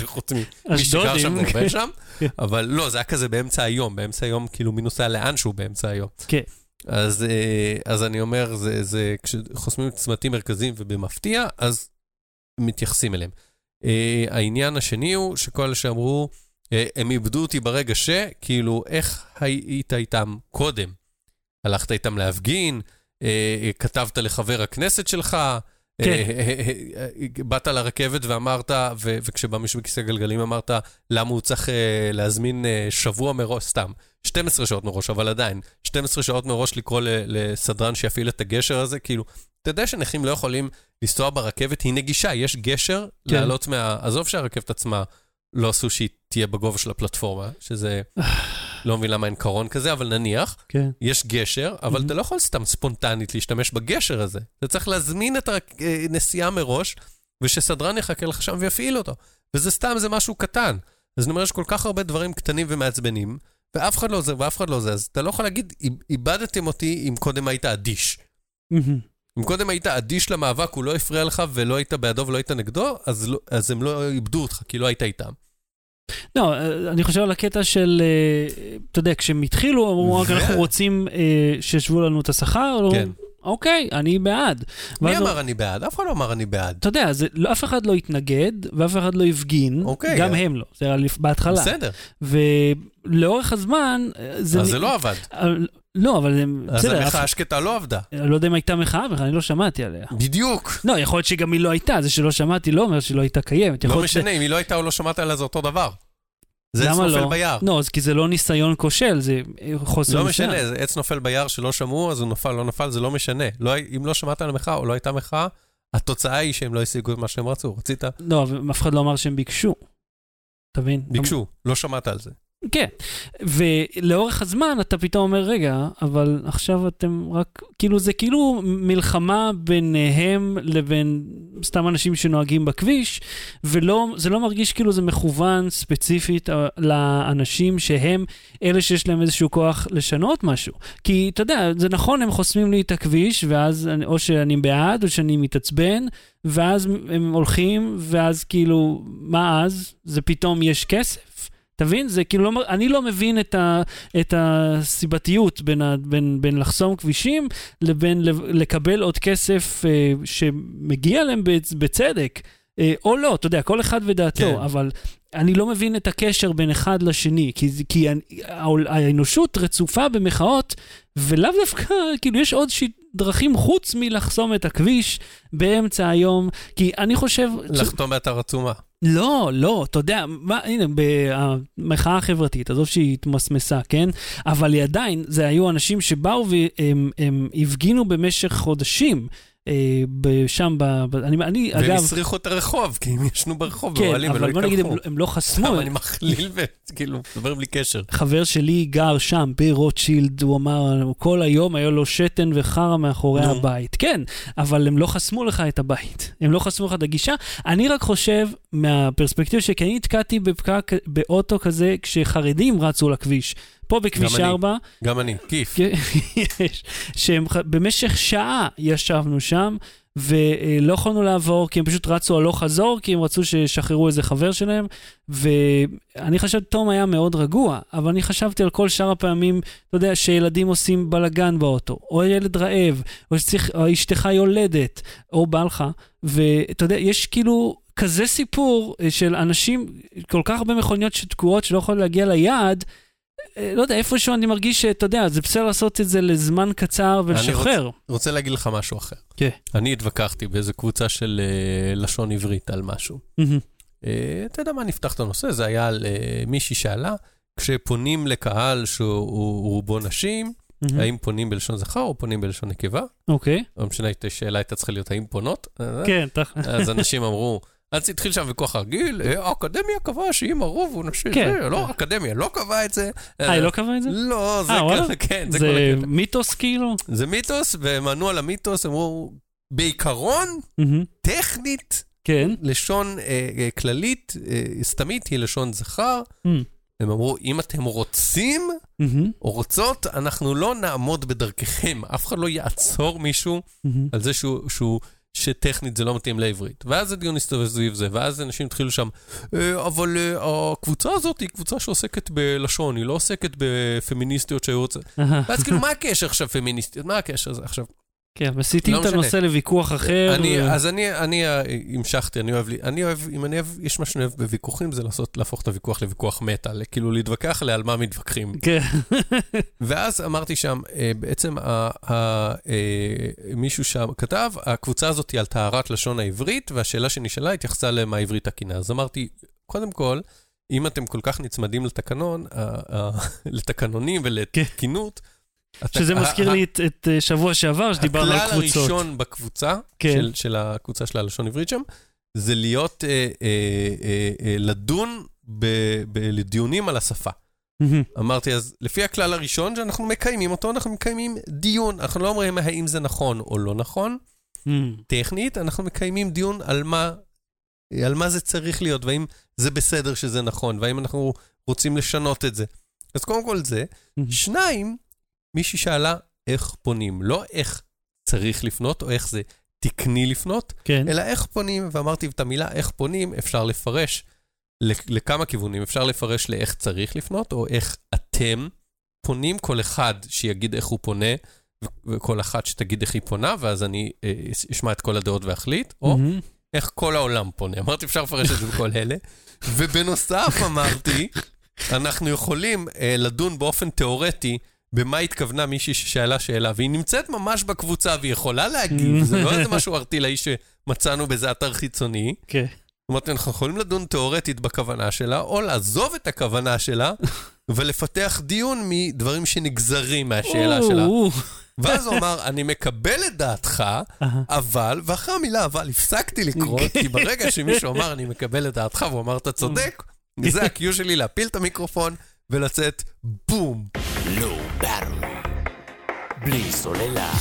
חוץ ממי שגר שם ועובד שם. כן. אבל לא, זה היה כזה באמצע היום, באמצע היום, כאילו מי נוסע לאנשהו באמצע היום. כן. אז, אה, אז אני אומר, זה, זה, כשחוסמים צמתים מרכזיים ובמפתיע, אז מתייחסים אליהם. אה, העניין השני הוא שכל אלה שאמרו, אה, הם איבדו אותי ברגע ש, כאילו, איך היית איתם קודם? הלכת איתם להפגין, כתבת לחבר הכנסת שלך, כן. אה, אה, אה, באת לרכבת ואמרת, ו- וכשבא מישהו בכיסא גלגלים אמרת, למה הוא צריך להזמין שבוע מראש, סתם, 12 שעות מראש, אבל עדיין, 12 שעות מראש לקרוא לסדרן שיפעיל את הגשר הזה, כאילו, אתה יודע שנכים לא יכולים לנסוע ברכבת, היא נגישה, יש גשר כן. לעלות מה... עזוב שהרכבת עצמה לא עשו שהיא תהיה בגובה של הפלטפורמה, שזה... לא מבין למה אין קרון כזה, אבל נניח, כן. יש גשר, אבל Mhm. אתה לא יכול סתם ספונטנית להשתמש בגשר הזה. אתה צריך להזמין את הנסיעה מראש, ושסדרן יחכה לך שם ויפעיל אותו. וזה סתם, זה משהו קטן. אז אני אומר, יש כל כך הרבה דברים קטנים ומעצבנים, ואף אחד לא זה ואף אחד לא זה, אז אתה לא יכול להגיד, "איב- איבדתם אותי אם קודם היית אדיש. מהמם. אם קודם היית אדיש למאבק, הוא לא הפריע לך ולא היית בעדו ולא היית נגדו, אז, לא, אז הם לא איבדו אותך, כי לא היית איתם. לא, אה, אני חושב על הקטע של, אה, אתה יודע, כשהם התחילו, אמרו, רק ו- אנחנו רוצים אה, שישבו לנו את השכר, כן. אוקיי, אני בעד. מי אמר אני בעד? אף אחד לא אמר אני בעד. אתה יודע, זה, לא, אף אחד לא התנגד, ואף אחד לא הפגין, אוקיי, גם. הם לא, זה היה בהתחלה. בסדר, ולאורך הזמן, זה... אז נ- זה לא עבד. לא, אבל הם- אז בסדר, המחאה השקטה לא עבדה. אני לא יודע אם הייתה מחאה בכלל, אני לא שמעתי עליה. בדיוק. לא, יכול להיות שגם היא לא הייתה, זה שלא שמעתי לא אומר שהיא לא הייתה קיימת. לא משנה, אם היא לא הייתה או לא שמעת עליה, זה אותו דבר. זה עץ נופל לא? ביער. לא, אז כי זה לא ניסיון כושל, זה חוסר לא ניסיון. משנה, זה עץ נופל ביער שלא שמעו, אז הוא נפל, לא נפל, זה לא משנה. לא, אם לא שמעת על המחאה או לא הייתה מחאה, התוצאה היא שהם לא השיגו את מה שהם רצו. רצית? לא, אף אחד לא אמר שהם ביקשו. אתה מבין? ביקשו, לא שמעת על זה. כן. ולאורך הזמן אתה פתאום אומר, רגע, אבל עכשיו אתם רק, כאילו זה כאילו מלחמה ביניהם לבין סתם אנשים שנוהגים בכביש, וזה לא מרגיש כאילו זה מכוון ספציפית אה, לאנשים שהם אלה שיש להם איזשהו כוח לשנות משהו. כי אתה יודע, זה נכון, הם חוסמים לי את הכביש, ואז או שאני בעד או שאני מתעצבן, ואז הם הולכים, ואז כאילו, מה אז? זה פתאום יש כסף? אתה מבין? זה כאילו, לא, אני לא מבין את, ה, את הסיבתיות בין, ה, בין, בין לחסום כבישים לבין לב- לקבל עוד כסף אה, שמגיע להם בצ, בצדק, אה, או לא, אתה יודע, כל אחד ודעתו, כן. אבל אני לא מבין את הקשר בין אחד לשני, כי, כי האנושות רצופה במחאות, ולאו דווקא, כאילו, יש עוד ש... דרכים חוץ מלחסום את הכביש באמצע היום, כי אני חושב... לחתום באתר עצומה. לא, לא, אתה יודע, מה, הנה, במחאה החברתית, עזוב שהיא התמסמסה, כן? אבל היא עדיין, זה היו אנשים שבאו והם הם הפגינו במשך חודשים. אה, שם, ב- אני, אני והם אגב, הסריחו את הרחוב, כי הם ישנו ברחוב כן, באוהלים ולא אבל בוא נגיד, הם, התקלחו. הם לא חסמו, סתם, אני מכליל וכאילו, מדבר בלי קשר. חבר שלי גר שם ברוטשילד, הוא אמר, כל היום היה לו שתן וחרא מאחורי נו. הבית. כן, אבל הם לא חסמו לך את הבית, הם לא חסמו לך את הגישה. אני רק חושב, מהפרספקטיבה אני נתקעתי בפקק, באוטו כזה, כשחרדים רצו לכביש. פה בכביש גם אני. 4, גם אני, כיף. [laughs] יש, שהם ח- במשך שעה ישבנו שם, ולא יכולנו לעבור, כי הם פשוט רצו הלוך חזור, כי הם רצו שישחררו איזה חבר שלהם, ואני חשבתי, תום היה מאוד רגוע, אבל אני חשבתי על כל שאר הפעמים, אתה יודע, שילדים עושים בלאגן באוטו, או ילד רעב, או אשתך יולדת, או בא לך, ואתה יודע, יש כאילו כזה סיפור אה, של אנשים, כל כך הרבה מכוניות שתקועות שלא יכולות להגיע ליעד, לא יודע, איפשהו אני מרגיש שאתה יודע, זה בסדר לעשות את זה לזמן קצר ולשחרר. רוצה להגיד לך משהו אחר. כן. אני התווכחתי באיזה קבוצה של אה, לשון עברית על משהו. מהמם. אה, אתה יודע מה, נפתח את הנושא, זה היה על אה, מישהי שאלה, כשפונים לקהל שהוא רובו נשים, מהמם. האם פונים בלשון זכר או פונים בלשון נקבה? אוקיי. לא משנה, השאלה הייתה צריכה להיות האם פונות? אה, כן, תח- אז אנשים אמרו, אז התחיל שם ויכוח רגיל, אה, האקדמיה קבעה שאם הרוב הוא נשי, כן. זה, לא, האקדמיה לא קבעה את זה. אה, היא לא קבעה את זה? לא, זה אה? ככה, [laughs] כן, זה כל זה הקטע. מיתוס כאילו? זה מיתוס, והם ענו על המיתוס, אמרו, בעיקרון, מהמם. טכנית, כן. לשון אה, אה, כללית, אה, סתמית, היא לשון זכר. מהמם. הם אמרו, אם אתם רוצים מהמם. או רוצות, אנחנו לא נעמוד בדרככם. אף אחד לא יעצור מישהו מהמם. על זה שהוא, שהוא, שטכנית זה לא מתאים לעברית. ואז הדיון הסתובב סביב זה, ואז אנשים התחילו שם, "אה, אבל אה, הקבוצה הזאת היא קבוצה שעוסקת בלשון, היא לא עוסקת בפמיניסטיות שהיו רוצות. ואז כאילו, מה הקשר עכשיו פמיניסטיות? מה הקשר הזה עכשיו? כן, מסיטים לא את. הנושא לוויכוח אחר. אני, ו- אז אני, אני אה, המשכתי, אני אוהב, אני אוהב, אם אני אוהב, יש מה שאני אוהב בוויכוחים, זה לעשות, להפוך את הוויכוח לוויכוח מטא, כאילו להתווכח עליה על מה מתווכחים. כן. [laughs] ואז אמרתי שם, אה, בעצם ה- ה- אה, מישהו שם כתב, הקבוצה הזאת היא על טהרת לשון העברית, והשאלה שנשאלה התייחסה למה העברית תקינה. אז אמרתי, קודם כל, אם אתם כל כך נצמדים לתקנון, [laughs] לתקנונים ולתקינות, הת- שזה מזכיר לי את- את אה, שבוע שעבר שדיברנו על הכלל קבוצות. הראשון בקבוצה, כן. של, של הקבוצה של הלשון עברית שם, זה להיות, אה, אה, אה, אה, לדון ב- ב- לדיונים על השפה. אמרתי, אז לפי הכלל הראשון שאנחנו מקיימים אותו, אנחנו מקיימים דיון. אנחנו לא אומרים האם זה נכון או לא נכון. טכנית, אנחנו מקיימים דיון על מה, על מה זה צריך להיות, והאם זה בסדר שזה נכון, והאם אנחנו רוצים לשנות את זה. אז קודם כל זה. שניים, מישהי שאלה איך פונים, לא איך צריך לפנות או איך זה תקני לפנות, כן. אלא איך פונים, ואמרתי את המילה איך פונים אפשר לפרש לכ- לכמה כיוונים. אפשר לפרש לאיך צריך לפנות, או איך אתם פונים, כל אחד שיגיד איך הוא פונה, וכל אחת שתגיד איך היא פונה, ואז אני אה, אש- אשמע את כל הדעות ואחליט, או מהמם. איך כל העולם פונה. אמרתי, אפשר לפרש את זה בכל אלה. ובנוסף אמרתי, אנחנו יכולים אה, לדון באופן תיאורטי במה התכוונה מישהי ששאלה שאלה, והיא נמצאת ממש בקבוצה והיא יכולה להגיב, זה לא איזה משהו ארטילאי שמצאנו באיזה אתר חיצוני. כן. זאת אומרת, אנחנו יכולים לדון תיאורטית בכוונה שלה, או לעזוב את הכוונה שלה, ולפתח דיון מדברים שנגזרים מהשאלה שלה. ואז הוא אמר, אני מקבל את דעתך. אבל, ואחרי המילה אבל הפסקתי לקרוא, כי ברגע שמישהו אמר, אני מקבל את דעתך, והוא אמר, אתה צודק, זה ה-Q שלי להפיל את המיקרופון ולצאת בום. לואו באטרי. בלי סוללה.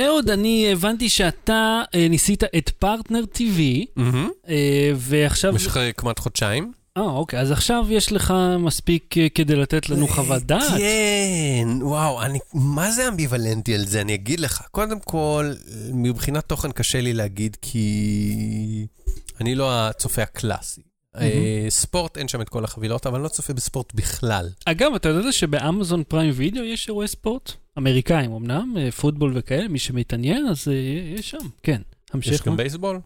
אהוד, אני הבנתי שאתה אה, ניסית את פרטנר TV, מהמם. אה, ועכשיו... במשך אה, כמעט חודשיים. אה, אוקיי, אז עכשיו יש לך מספיק אה, כדי לתת לנו חוות דעת. כן, וואו, אני, מה זה אמביוולנטי על זה? אני אגיד לך. קודם כל, מבחינת תוכן קשה לי להגיד, כי אני לא הצופה הקלאסי. אה, ספורט, אין שם את כל החבילות, אבל אני לא צופה בספורט בכלל. אגב, אתה יודע שבאמזון פריים וידאו יש אירועי ספורט? אמריקאים אמנם, אה, פוטבול וכאלה, מי שמתעניין, אז אה, יש שם, כן. יש המשך. גם בייסבול?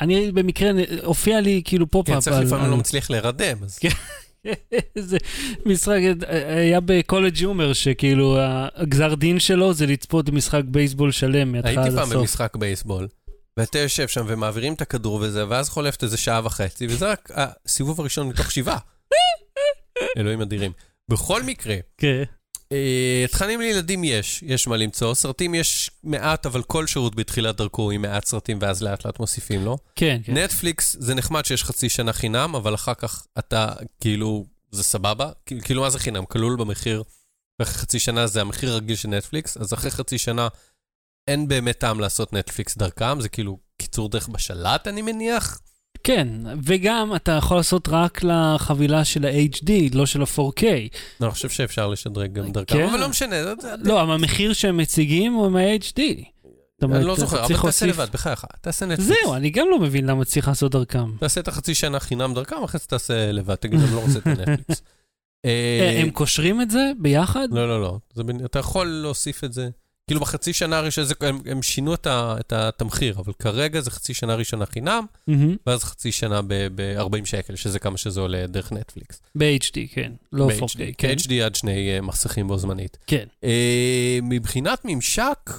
אני במקרה, הופיע לי כאילו כן, pop-up. צריך על- לפעמים לא מצליח להירדם, אז... כן. [laughs] איזה משחק, היה בקולג' הומר, שכאילו הגזר דין שלו זה לצפות במשחק בייסבול שלם מההתחלה הייתי עד פעם. במשחק בייסבול, ואתה יושב שם ומעבירים את הכדור וזה, ואז חולפת איזה שעה וחצי, וזה רק הסיבוב הראשון מתוך שבעה. אלוהים אדירים. בכל מקרה, כן. אה, תכנים לילדים יש, יש מה למצוא. סרטים יש מעט, אבל כל שירות בתחילת דרכו עם מעט סרטים, ואז לאט לאט מוסיפים לו. כן, כן. נטפליקס זה נחמד שיש חצי שנה חינם, אבל אחר כך אתה, כאילו, זה סבבה. כאילו, מה זה חינם? כלול במחיר. ואחרי חצי שנה זה המחיר הרגיל של נטפליקס, אז אחרי חצי שנה אין באמת טעם לעשות נטפליקס דרכם, זה כאילו קיצור דרך בשלט, אני מניח. כן, וגם אתה יכול לעשות רק לחבילה של ה-HD, לא של ה-4K. לא, אני חושב שאפשר לשדרג גם דרכם, כן? אבל לא משנה. זה- לא, אבל המחיר שהם מציגים הוא עם ה-HD. זאת אומרת, אני לא זוכר, אבל תעשה לבד, בחייך, תעשה נטפליקס. זהו, אני גם לא מבין למה צריך לעשות דרכם. תעשה את החצי שנה חינם דרכם, אחרי זה תעשה לבד, תגיד, אני לא רוצה את הנטפליקס. [laughs] אה, הם קושרים את זה ביחד? לא, לא, לא. אתה יכול להוסיף את זה. כאילו בחצי שנה הראשונה, הם, הם שינו את, ה, את התמחיר, אבל כרגע זה חצי שנה ראשונה חינם, מהמם. ואז חצי שנה ב-40 שקל, שזה כמה שזה עולה דרך נטפליקס. ב-HD, כן. לא ב-HD, 4K, כן. כ-HD עד שני uh, מסכים בו זמנית. כן. Uh, מבחינת ממשק.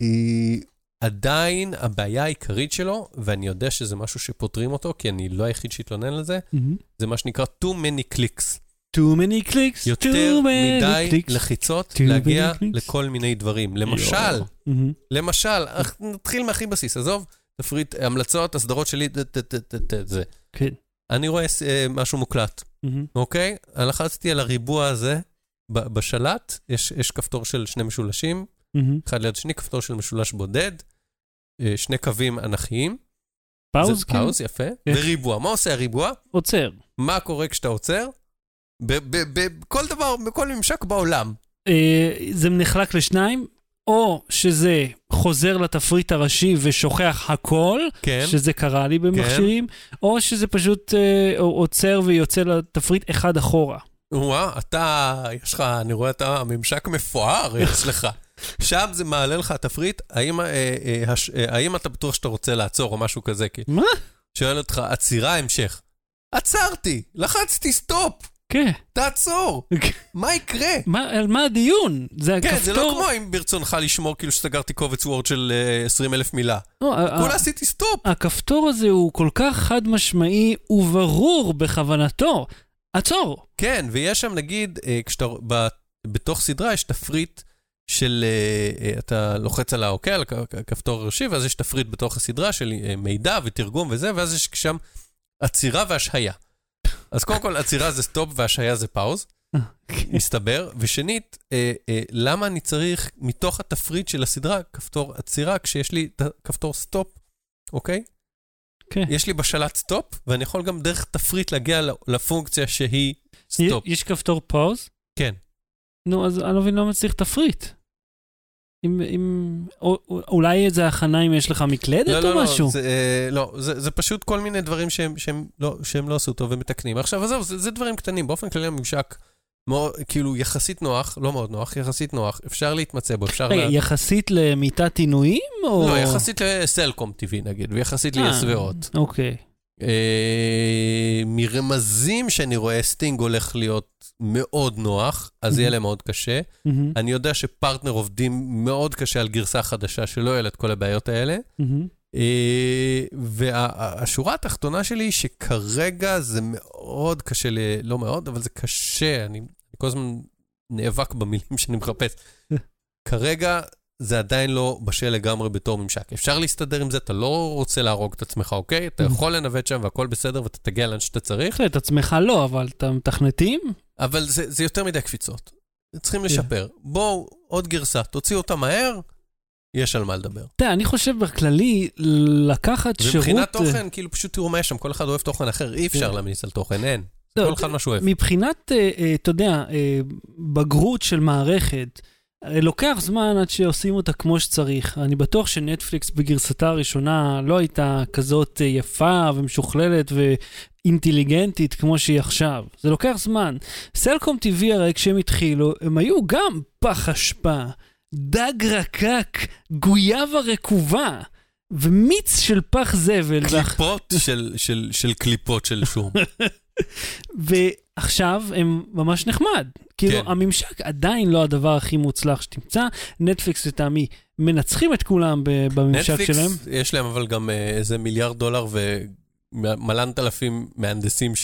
היא עדיין הבעיה העיקרית שלו, ואני יודע שזה משהו שפותרים אותו, כי אני לא היחיד שהתלונן על זה, מהמם. זה מה שנקרא too many clicks. Too many clicks, יותר too many מדי clicks. לחיצות Too להגיע many clicks. לכל מיני דברים. למשל. למשל, אך, נתחיל מהכי בסיס, עזוב, תפריט, המלצות, הסדרות שלי, ט- ט- ט- זה. כן. אני רואה אה, משהו מוקלט, מהמם. אוקיי? לחצתי על הריבוע הזה ב- בשלט, יש, יש כפתור של שני משולשים. אחד ליד שני, כפתור של משולש בודד, אה, שני קווים אנכיים. פאוז, כן. פאוז, יפה. וריבוע. מה עושה הריבוע? עוצר. מה קורה כשאתה עוצר? בכל דבר, בכל ממשק בעולם. אה, זה נחלק לשניים, או שזה חוזר לתפריט הראשי ושוכח הכל, כן. שזה קרה לי במכשירים, או שזה פשוט אה, עוצר ויוצא לתפריט אחד אחורה. וואה, אתה, יש לך, אני רואה אתה, הממשק מפואר [laughs] יש לך. שם זה מעלה לך תפריט, האם, אה, אה, הש, אה, האם אתה בטוח שאתה רוצה לעצור או משהו כזה? כי מה? שואל אותך, עצירה, המשך. עצרתי, לחצתי stop, כן. תעצור, [laughs] מה יקרה? מה, על מה הדיון? זה כן, הכפתור... זה לא כמו אם ברצונך לשמור כאילו שסגרתי קובץ Word של אה, 20 אלף מילה. לא, כולה עשיתי stop. הכפתור הזה הוא כל כך חד משמעי וברור בכוונתו. עצור. כן, ויש שם נגיד, אה, כשאתה, בתוך סדרה יש תפריט של, אה, אה, אתה לוחץ על האוקיי, על הכ- הכפתור הראשי, ואז יש תפריט בתוך הסדרה של אה, מידע ותרגום וזה, ואז יש שם עצירה והשהיה. אז קודם כל, עצירה זה stop והשהיה זה pause, מסתבר. ושנית, אה, אה, למה אני צריך מתוך התפריט של הסדרה כפתור עצירה, כשיש לי את הכפתור stop, אוקיי? כן. יש לי בשלט stop, ואני יכול גם דרך תפריט להגיע לפונקציה שהיא stop. יש כפתור pause? כן. נו, אז אני לא מבין למה צריך תפריט. אם, אם, או, או- אולי איזה הכנה אם יש לך מקלדת לא, או לא, לא, משהו? זה, אה, לא, זה, זה פשוט כל מיני דברים שהם, שהם, לא, שהם לא עשו טוב ומתקנים. עכשיו, עזוב, זה, זה דברים קטנים. באופן כללי הממשק, מאוד, כאילו, יחסית נוח, לא מאוד נוח, יחסית נוח, אפשר להתמצא בו, אפשר... רגע, לה... יחסית למיטת עינויים או... לא, יחסית לסלקום TV נגיד, ויחסית אה, ל yes ו HOT. אוקיי. אה, מרמזים שאני רואה, STING הולך להיות מאוד נוח, אז יהיה Mhm. להם מאוד קשה. מהמם, אני יודע שפרטנר עובדים מאוד קשה על גרסה חדשה שלא יהיה לה את כל הבעיות האלה. מהמם. אה, והשורה התחתונה שלי היא שכרגע זה מאוד קשה, ל... לא מאוד, אבל זה קשה, אני כל הזמן נאבק במילים שאני מחפש. [laughs] כרגע זה עדיין לא בשל לגמרי בתור ממשק. אפשר להסתדר עם זה, אתה לא רוצה להרוג את עצמך, אוקיי? אתה יכול לנווט שם והכל בסדר ואתה תגיע לאן שאתה צריך, בהחלט, עצמך לא, אבל אתה מתכנתים? אבל זה, זה יותר מדי קפיצות. צריכים לשפר. בואו, עוד גרסה, תוציאו אותה מהר, יש על מה לדבר. תראה, אני חושב בכללי, לקחת שירות... ומבחינת תוכן, כאילו פשוט תראו מה יש שם, כל אחד אוהב תוכן אחר, אי אפשר כן. להמליץ על תוכן, אין. לא, כל אחד מה שהוא אוהב. מבחינת, אה, אה, אתה יודע, אה, בגרות של מערכת, אה, לוקח זמן עד שעושים אותה כמו שצריך. אני בטוח שנטפליקס בגרסתה הראשונה לא הייתה כזאת אה, יפה ומשוכללת ואינטליגנטית כמו שהיא עכשיו. זה לוקח זמן. סלקום TV הרי כשהם התחילו, הם היו גם פח אשפה, דג רקק, גויאבה רקובה. ומיץ של פח זבל. קליפות של- של- של קליפות של שום. [laughs] ועכשיו הם ממש נחמד. כאילו, כן. הממשק עדיין לא הדבר הכי מוצלח שתמצא. נטפליקס לטעמי מנצחים את כולם בממשק נטפליקס, שלהם. יש להם אבל גם אה, איזה מיליארד דולר ומלנת אלפים מהנדסים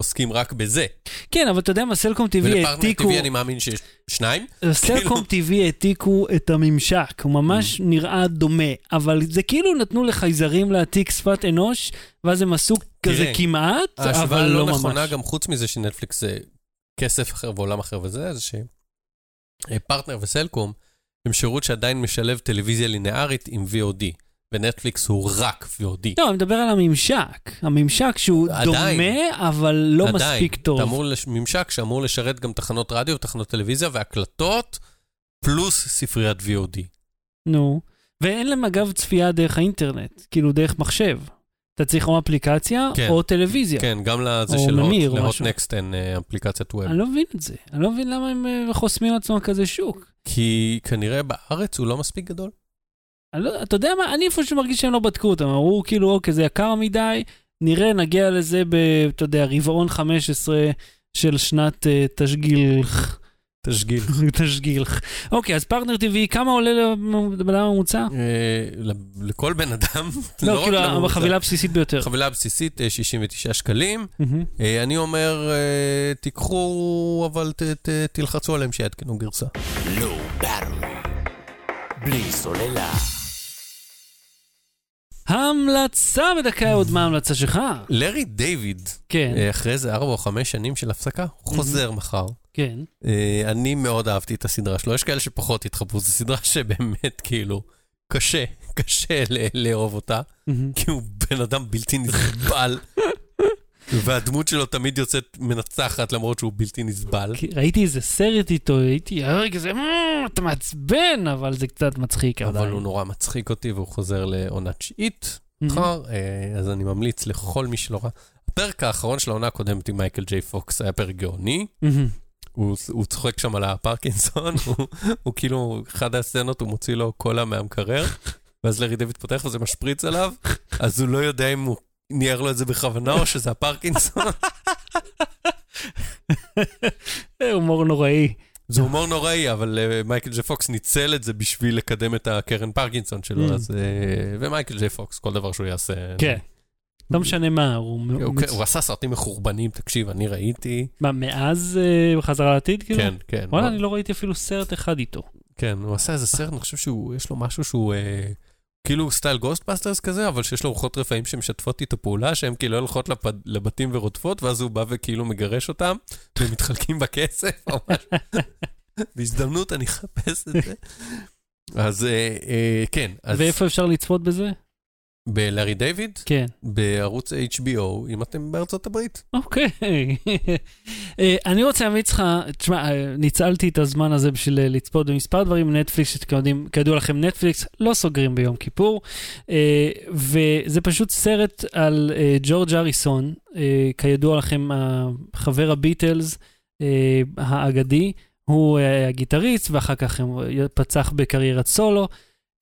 עוסקים רק בזה. כן, אבל אתה יודע מה, סלקום TV ולפרטנר העתיקו... TV אני מאמין שיש שניים. סלקום TV העתיקו את הממשק, הוא ממש נראה דומה, אבל זה כאילו נתנו לחייזרים להעתיק שפת אנוש, ואז הם עשו כזה כמעט, ההשוואה אבל לא לא נכונה, ממש. גם חוץ מזה שנטפליקס זה כסף אחר ועולם אחר וזה, זה שפרטנר וסלקום הם שירות שעדיין משלב טלוויזיה לינארית עם VOD, ונטפליקס הוא רק VOD. לא, אני מדבר על הממשק. הממשק שהוא עדיין. דומה, אבל לא עדיין, מספיק טוב. אמור לש... ממשק שאמור לשרת גם תחנות רדיו ותחנות טלוויזיה והקלטות, פלוס ספריית VOD. נו. ואין להם אגב צפייה דרך האינטרנט, כאילו דרך מחשב. אתה צריך או אפליקציה כן. או טלוויזיה. כן, גם לזה של משהו. נקסט אין אה, אפליקציית ווב. אני לא מבין את זה. אני לא מבין למה הם אה, חוסמים לעצמם כזה שוק. כי כנראה בארץ הוא לא מספיק גדול. אני לא, אתה יודע מה, אני איפשהו מרגיש שהם לא בדקו אותם, אמרו כאילו, אוקיי, זה יקר מדי, נראה, נגיע לזה ב, אתה יודע, רבעון 15 של שנת uh, תשגיל. [laughs] תשגיל. תשגיל. אוקיי, אז פרטנר טבעי, כמה עולה לבן אדם הממוצע? אה, ל- לכל בן אדם, [laughs] לא, רק כאילו. החבילה הבסיסית ביותר. חבילה בסיסית, אה, 69 שקלים. מהמם. אה, אני אומר, תיקחו, אבל תלחצו עליהם שיעדכנו גרסה. לא. בלי סוללה. המלצה בדקה עוד מה ההמלצה שלך? לארי דיוויד, כן, אה, אחרי איזה ארבע או חמש שנים של הפסקה, חוזר מחר. כן. אה, אני מאוד אהבתי את הסדרה שלו, יש כאלה שפחות התחברו, זו סדרה שבאמת כאילו קשה, [laughs] קשה לאהוב אותה. כי הוא בן אדם בלתי נסבל, והדמות שלו תמיד יוצאת מנצחת למרות שהוא בלתי נסבל. ראיתי איזה סרט איתו, הייתי, הרגע זה, "מ, אתה מעצבן, אבל זה קצת מצחיק אבל עדיין. הוא נורא מצחיק אותי והוא חוזר לעונה תשיעית. מחר, אה, אז אני ממליץ לכל מי שלא ראה. הפרק האחרון של העונה הקודמת עם מייקל ג'יי פוקס היה פרק גאוני. הוא, הוא צוחק שם על הפרקינסון, [laughs] הוא, הוא כאילו, אחד הסצנות הוא מוציא לו קולה מהמקרר, ואז לארי דויד פותח וזה משפריץ עליו, אז הוא לא יודע אם הוא ניער לו את זה בכוונה או שזה הפרקינסון. אה, הומור נוראי. זה הומור נוראי, אבל אה, מייקל ג'יי פוקס ניצל את זה בשביל לקדם את הקרן פרקינסון שלו, Mm. אז... אה, ומייקל ג'יי פוקס, כל דבר שהוא יעשה... כן. לא משנה מה, הוא... הוא, הוא- עשה סרטים מחורבנים, תקשיב, אני ראיתי. מה, מאז אה, חזרה לעתיד, כאילו? כן, כן. וואלה, אני לא ראיתי אפילו סרט אחד איתו. כן, הוא עשה איזה סרט, אני חושב שיש לו משהו שהוא כאילו סטייל Ghostbusters כזה, אבל שיש לו רוחות רפאים שמשתפות איתו פעולה, שהן כאילו הולכות לפד, לבתים ורודפות, ואז הוא בא וכאילו מגרש אותם, [laughs] והם מתחלקים בכסף או משהו. [laughs] בהזדמנות אני אחפש את זה. אז אה, אה, כן, אז ואיפה אפשר לצפות בזה? בלארי דיוויד, כן. בערוץ HBO, אם אתם בארצות הברית. אוקיי. אה, אני רוצה להמליץ לך, תשמע, אה, ניצלתי את הזמן הזה בשביל אה, לצפות במספר דברים נטפליקס, שכידוע לכם, נטפליקס לא סוגרים ביום כיפור, וזה פשוט סרט על ג'ורג' אריסון, כידוע לכם, חבר הביטלס האגדי, הוא הגיטריסט, ואחר כך הוא פצח בקריירת סולו.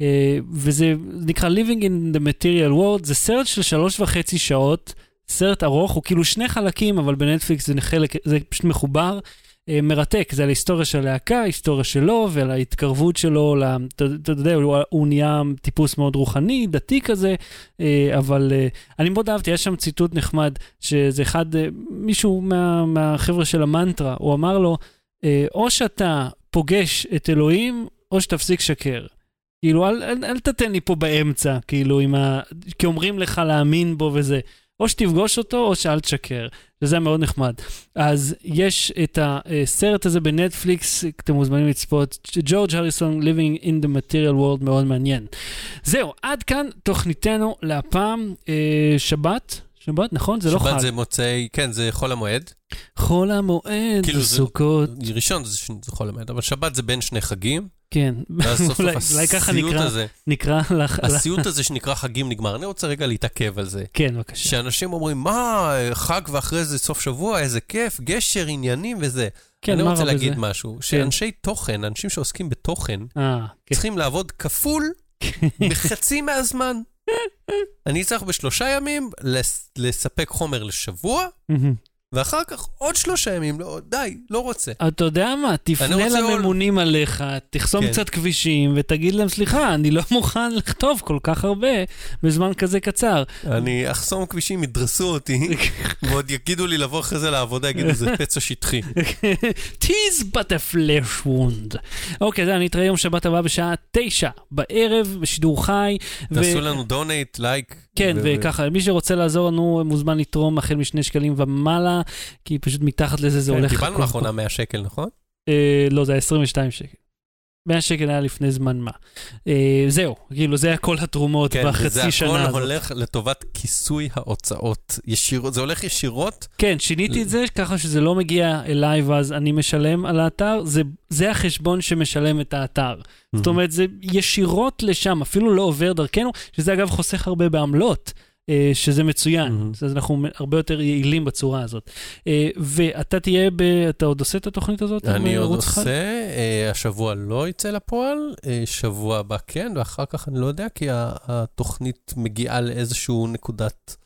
אה, וזה נקרא Living in the Material World, זה סרט של שלוש וחצי שעות, סרט ארוך, הוא כאילו שני חלקים, אבל בנטפליקס זה חלק, זה פשוט מחובר. אה, מרתק, זה על ההיסטוריה של הלהקה, ההיסטוריה שלו ועל ההתקרבות שלו, אתה יודע, הוא, הוא נהיה טיפוס מאוד רוחני, דתי כזה, אה, אבל אני מאוד אהבתי, יש שם ציטוט נחמד, שזה אחד, מישהו מה, מהחבר'ה של המנטרה, הוא אמר לו, או שאתה פוגש את אלוהים, או שתפסיק לשקר. כאילו, אל, אל, אל תתן לי פה באמצע, כאילו, עם ה... כי אומרים לך להאמין בו וזה. או שתפגוש אותו, או שאל תשקר. וזה מאוד נחמד. אז יש את הסרט הזה בנטפליקס, אתם מוזמנים לצפות, ג'ורג' הריסון, Living in the Material World, מאוד מעניין. זהו, עד כאן תוכניתנו להפעם. אה, שבת? שבת, נכון? זה לא חג. שבת זה מוצאי, כן, זה חול המועד. חול המועד, כאילו זה- סוכות, ראשון זה זה חול המועד, אבל שבת זה בין שני חגים, כן. ואז סוף [laughs] אולי- סוף אולי ככה נקרא, הזה, נקרא לך... הסיוט הזה שנקרא חגים נגמר. אני רוצה רגע להתעכב על זה. כן, בבקשה. שאנשים אומרים, מה, חג ואחרי זה סוף שבוע, איזה כיף, גשר, עניינים וזה. כן, אני רוצה להגיד בזה? משהו, שאנשי תוכן, אנשים שעוסקים בתוכן, אה, כן. צריכים לעבוד כפול בחצי מהזמן. אני צריך בשלושה ימים לס- לספק חומר לשבוע. ואחר כך עוד שלושה ימים, לא, די, לא רוצה. אתה יודע מה, תפנה רוצה עוד- לממונים עליך, תחסום כן. קצת כבישים ותגיד להם, סליחה, אני לא מוכן לכתוב כל כך הרבה בזמן כזה קצר. אני אחסום כבישים, ידרסו אותי, [laughs] ועוד יגידו לי לבוא אחרי זה לעבודה, יגידו, זה [laughs] פצע שטחי. [laughs] Tis but a flesh wound. אוקיי, זה, אני אתראה יום שבת הבא בשעה תשע בערב, בשידור חי. ו- תעשו לנו דונייט, לייק. כן, ו- וככה, מי שרוצה לעזור לנו מוזמן לתרום החל משני שקלים ומעלה, כי פשוט מתחת לזה זה כן, הולך... קיבלנו הכל- לאחרונה 100 שקל, נכון? אה, לא, זה היה 22 שקל. 100 שקל היה לפני זמן מה. אה, זהו, כאילו, זה היה כל התרומות כן, בחצי שנה הכל הזאת. הולך לטובת כיסוי ההוצאות זה הולך ישירות? כן, שיניתי את זה ככה שזה לא מגיע אליי ואז אני משלם על האתר, זה, זה החשבון שמשלם את האתר. זאת אומרת, זה ישירות לשם, אפילו לא עובר דרכנו, שזה אגב חוסך הרבה בעמלות. אה, שזה מצוין, מהמם. אז אנחנו הרבה יותר יעילים בצורה הזאת. אה, ואתה תהיה, ב... אתה עוד עושה את התוכנית הזאת? עם אני עוד? עושה, אה, השבוע לא יצא לפועל, אה, שבוע הבא כן, ואחר כך אני לא יודע, כי התוכנית מגיעה לאיזשהו נקודת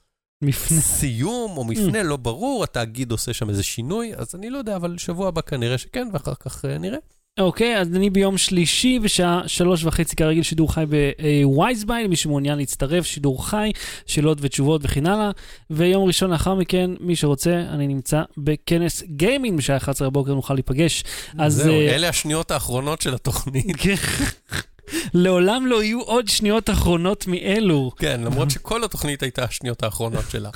מפנה. סיום או מפנה, לא ברור, התאגיד עושה שם איזה שינוי, אז אני לא יודע, אבל שבוע הבא כנראה שכן, ואחר כך אה, נראה. אוקיי, אז אני ביום שלישי בשעה שלוש וחצי כרגיל שידור חי ב WiseBuy, למי שמעוניין להצטרף, שידור חי, שאלות ותשובות וכן הלאה. ויום ראשון לאחר מכן, מי שרוצה, אני נמצא בכנס גיימינג בשעה 11 בבוקר, נוכל להיפגש. אז זהו, אה, אלה השניות האחרונות של התוכנית. כן. לעולם לא יהיו עוד שניות אחרונות מאלו. כן, למרות שכל התוכנית הייתה השניות האחרונות שלה.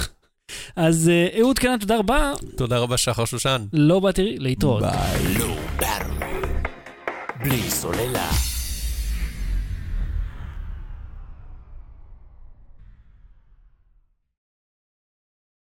אז אה, אהוד קנן, תודה רבה. תודה רבה, שחר שושן. לא באתי להתראות. ביי. בלי סוללה.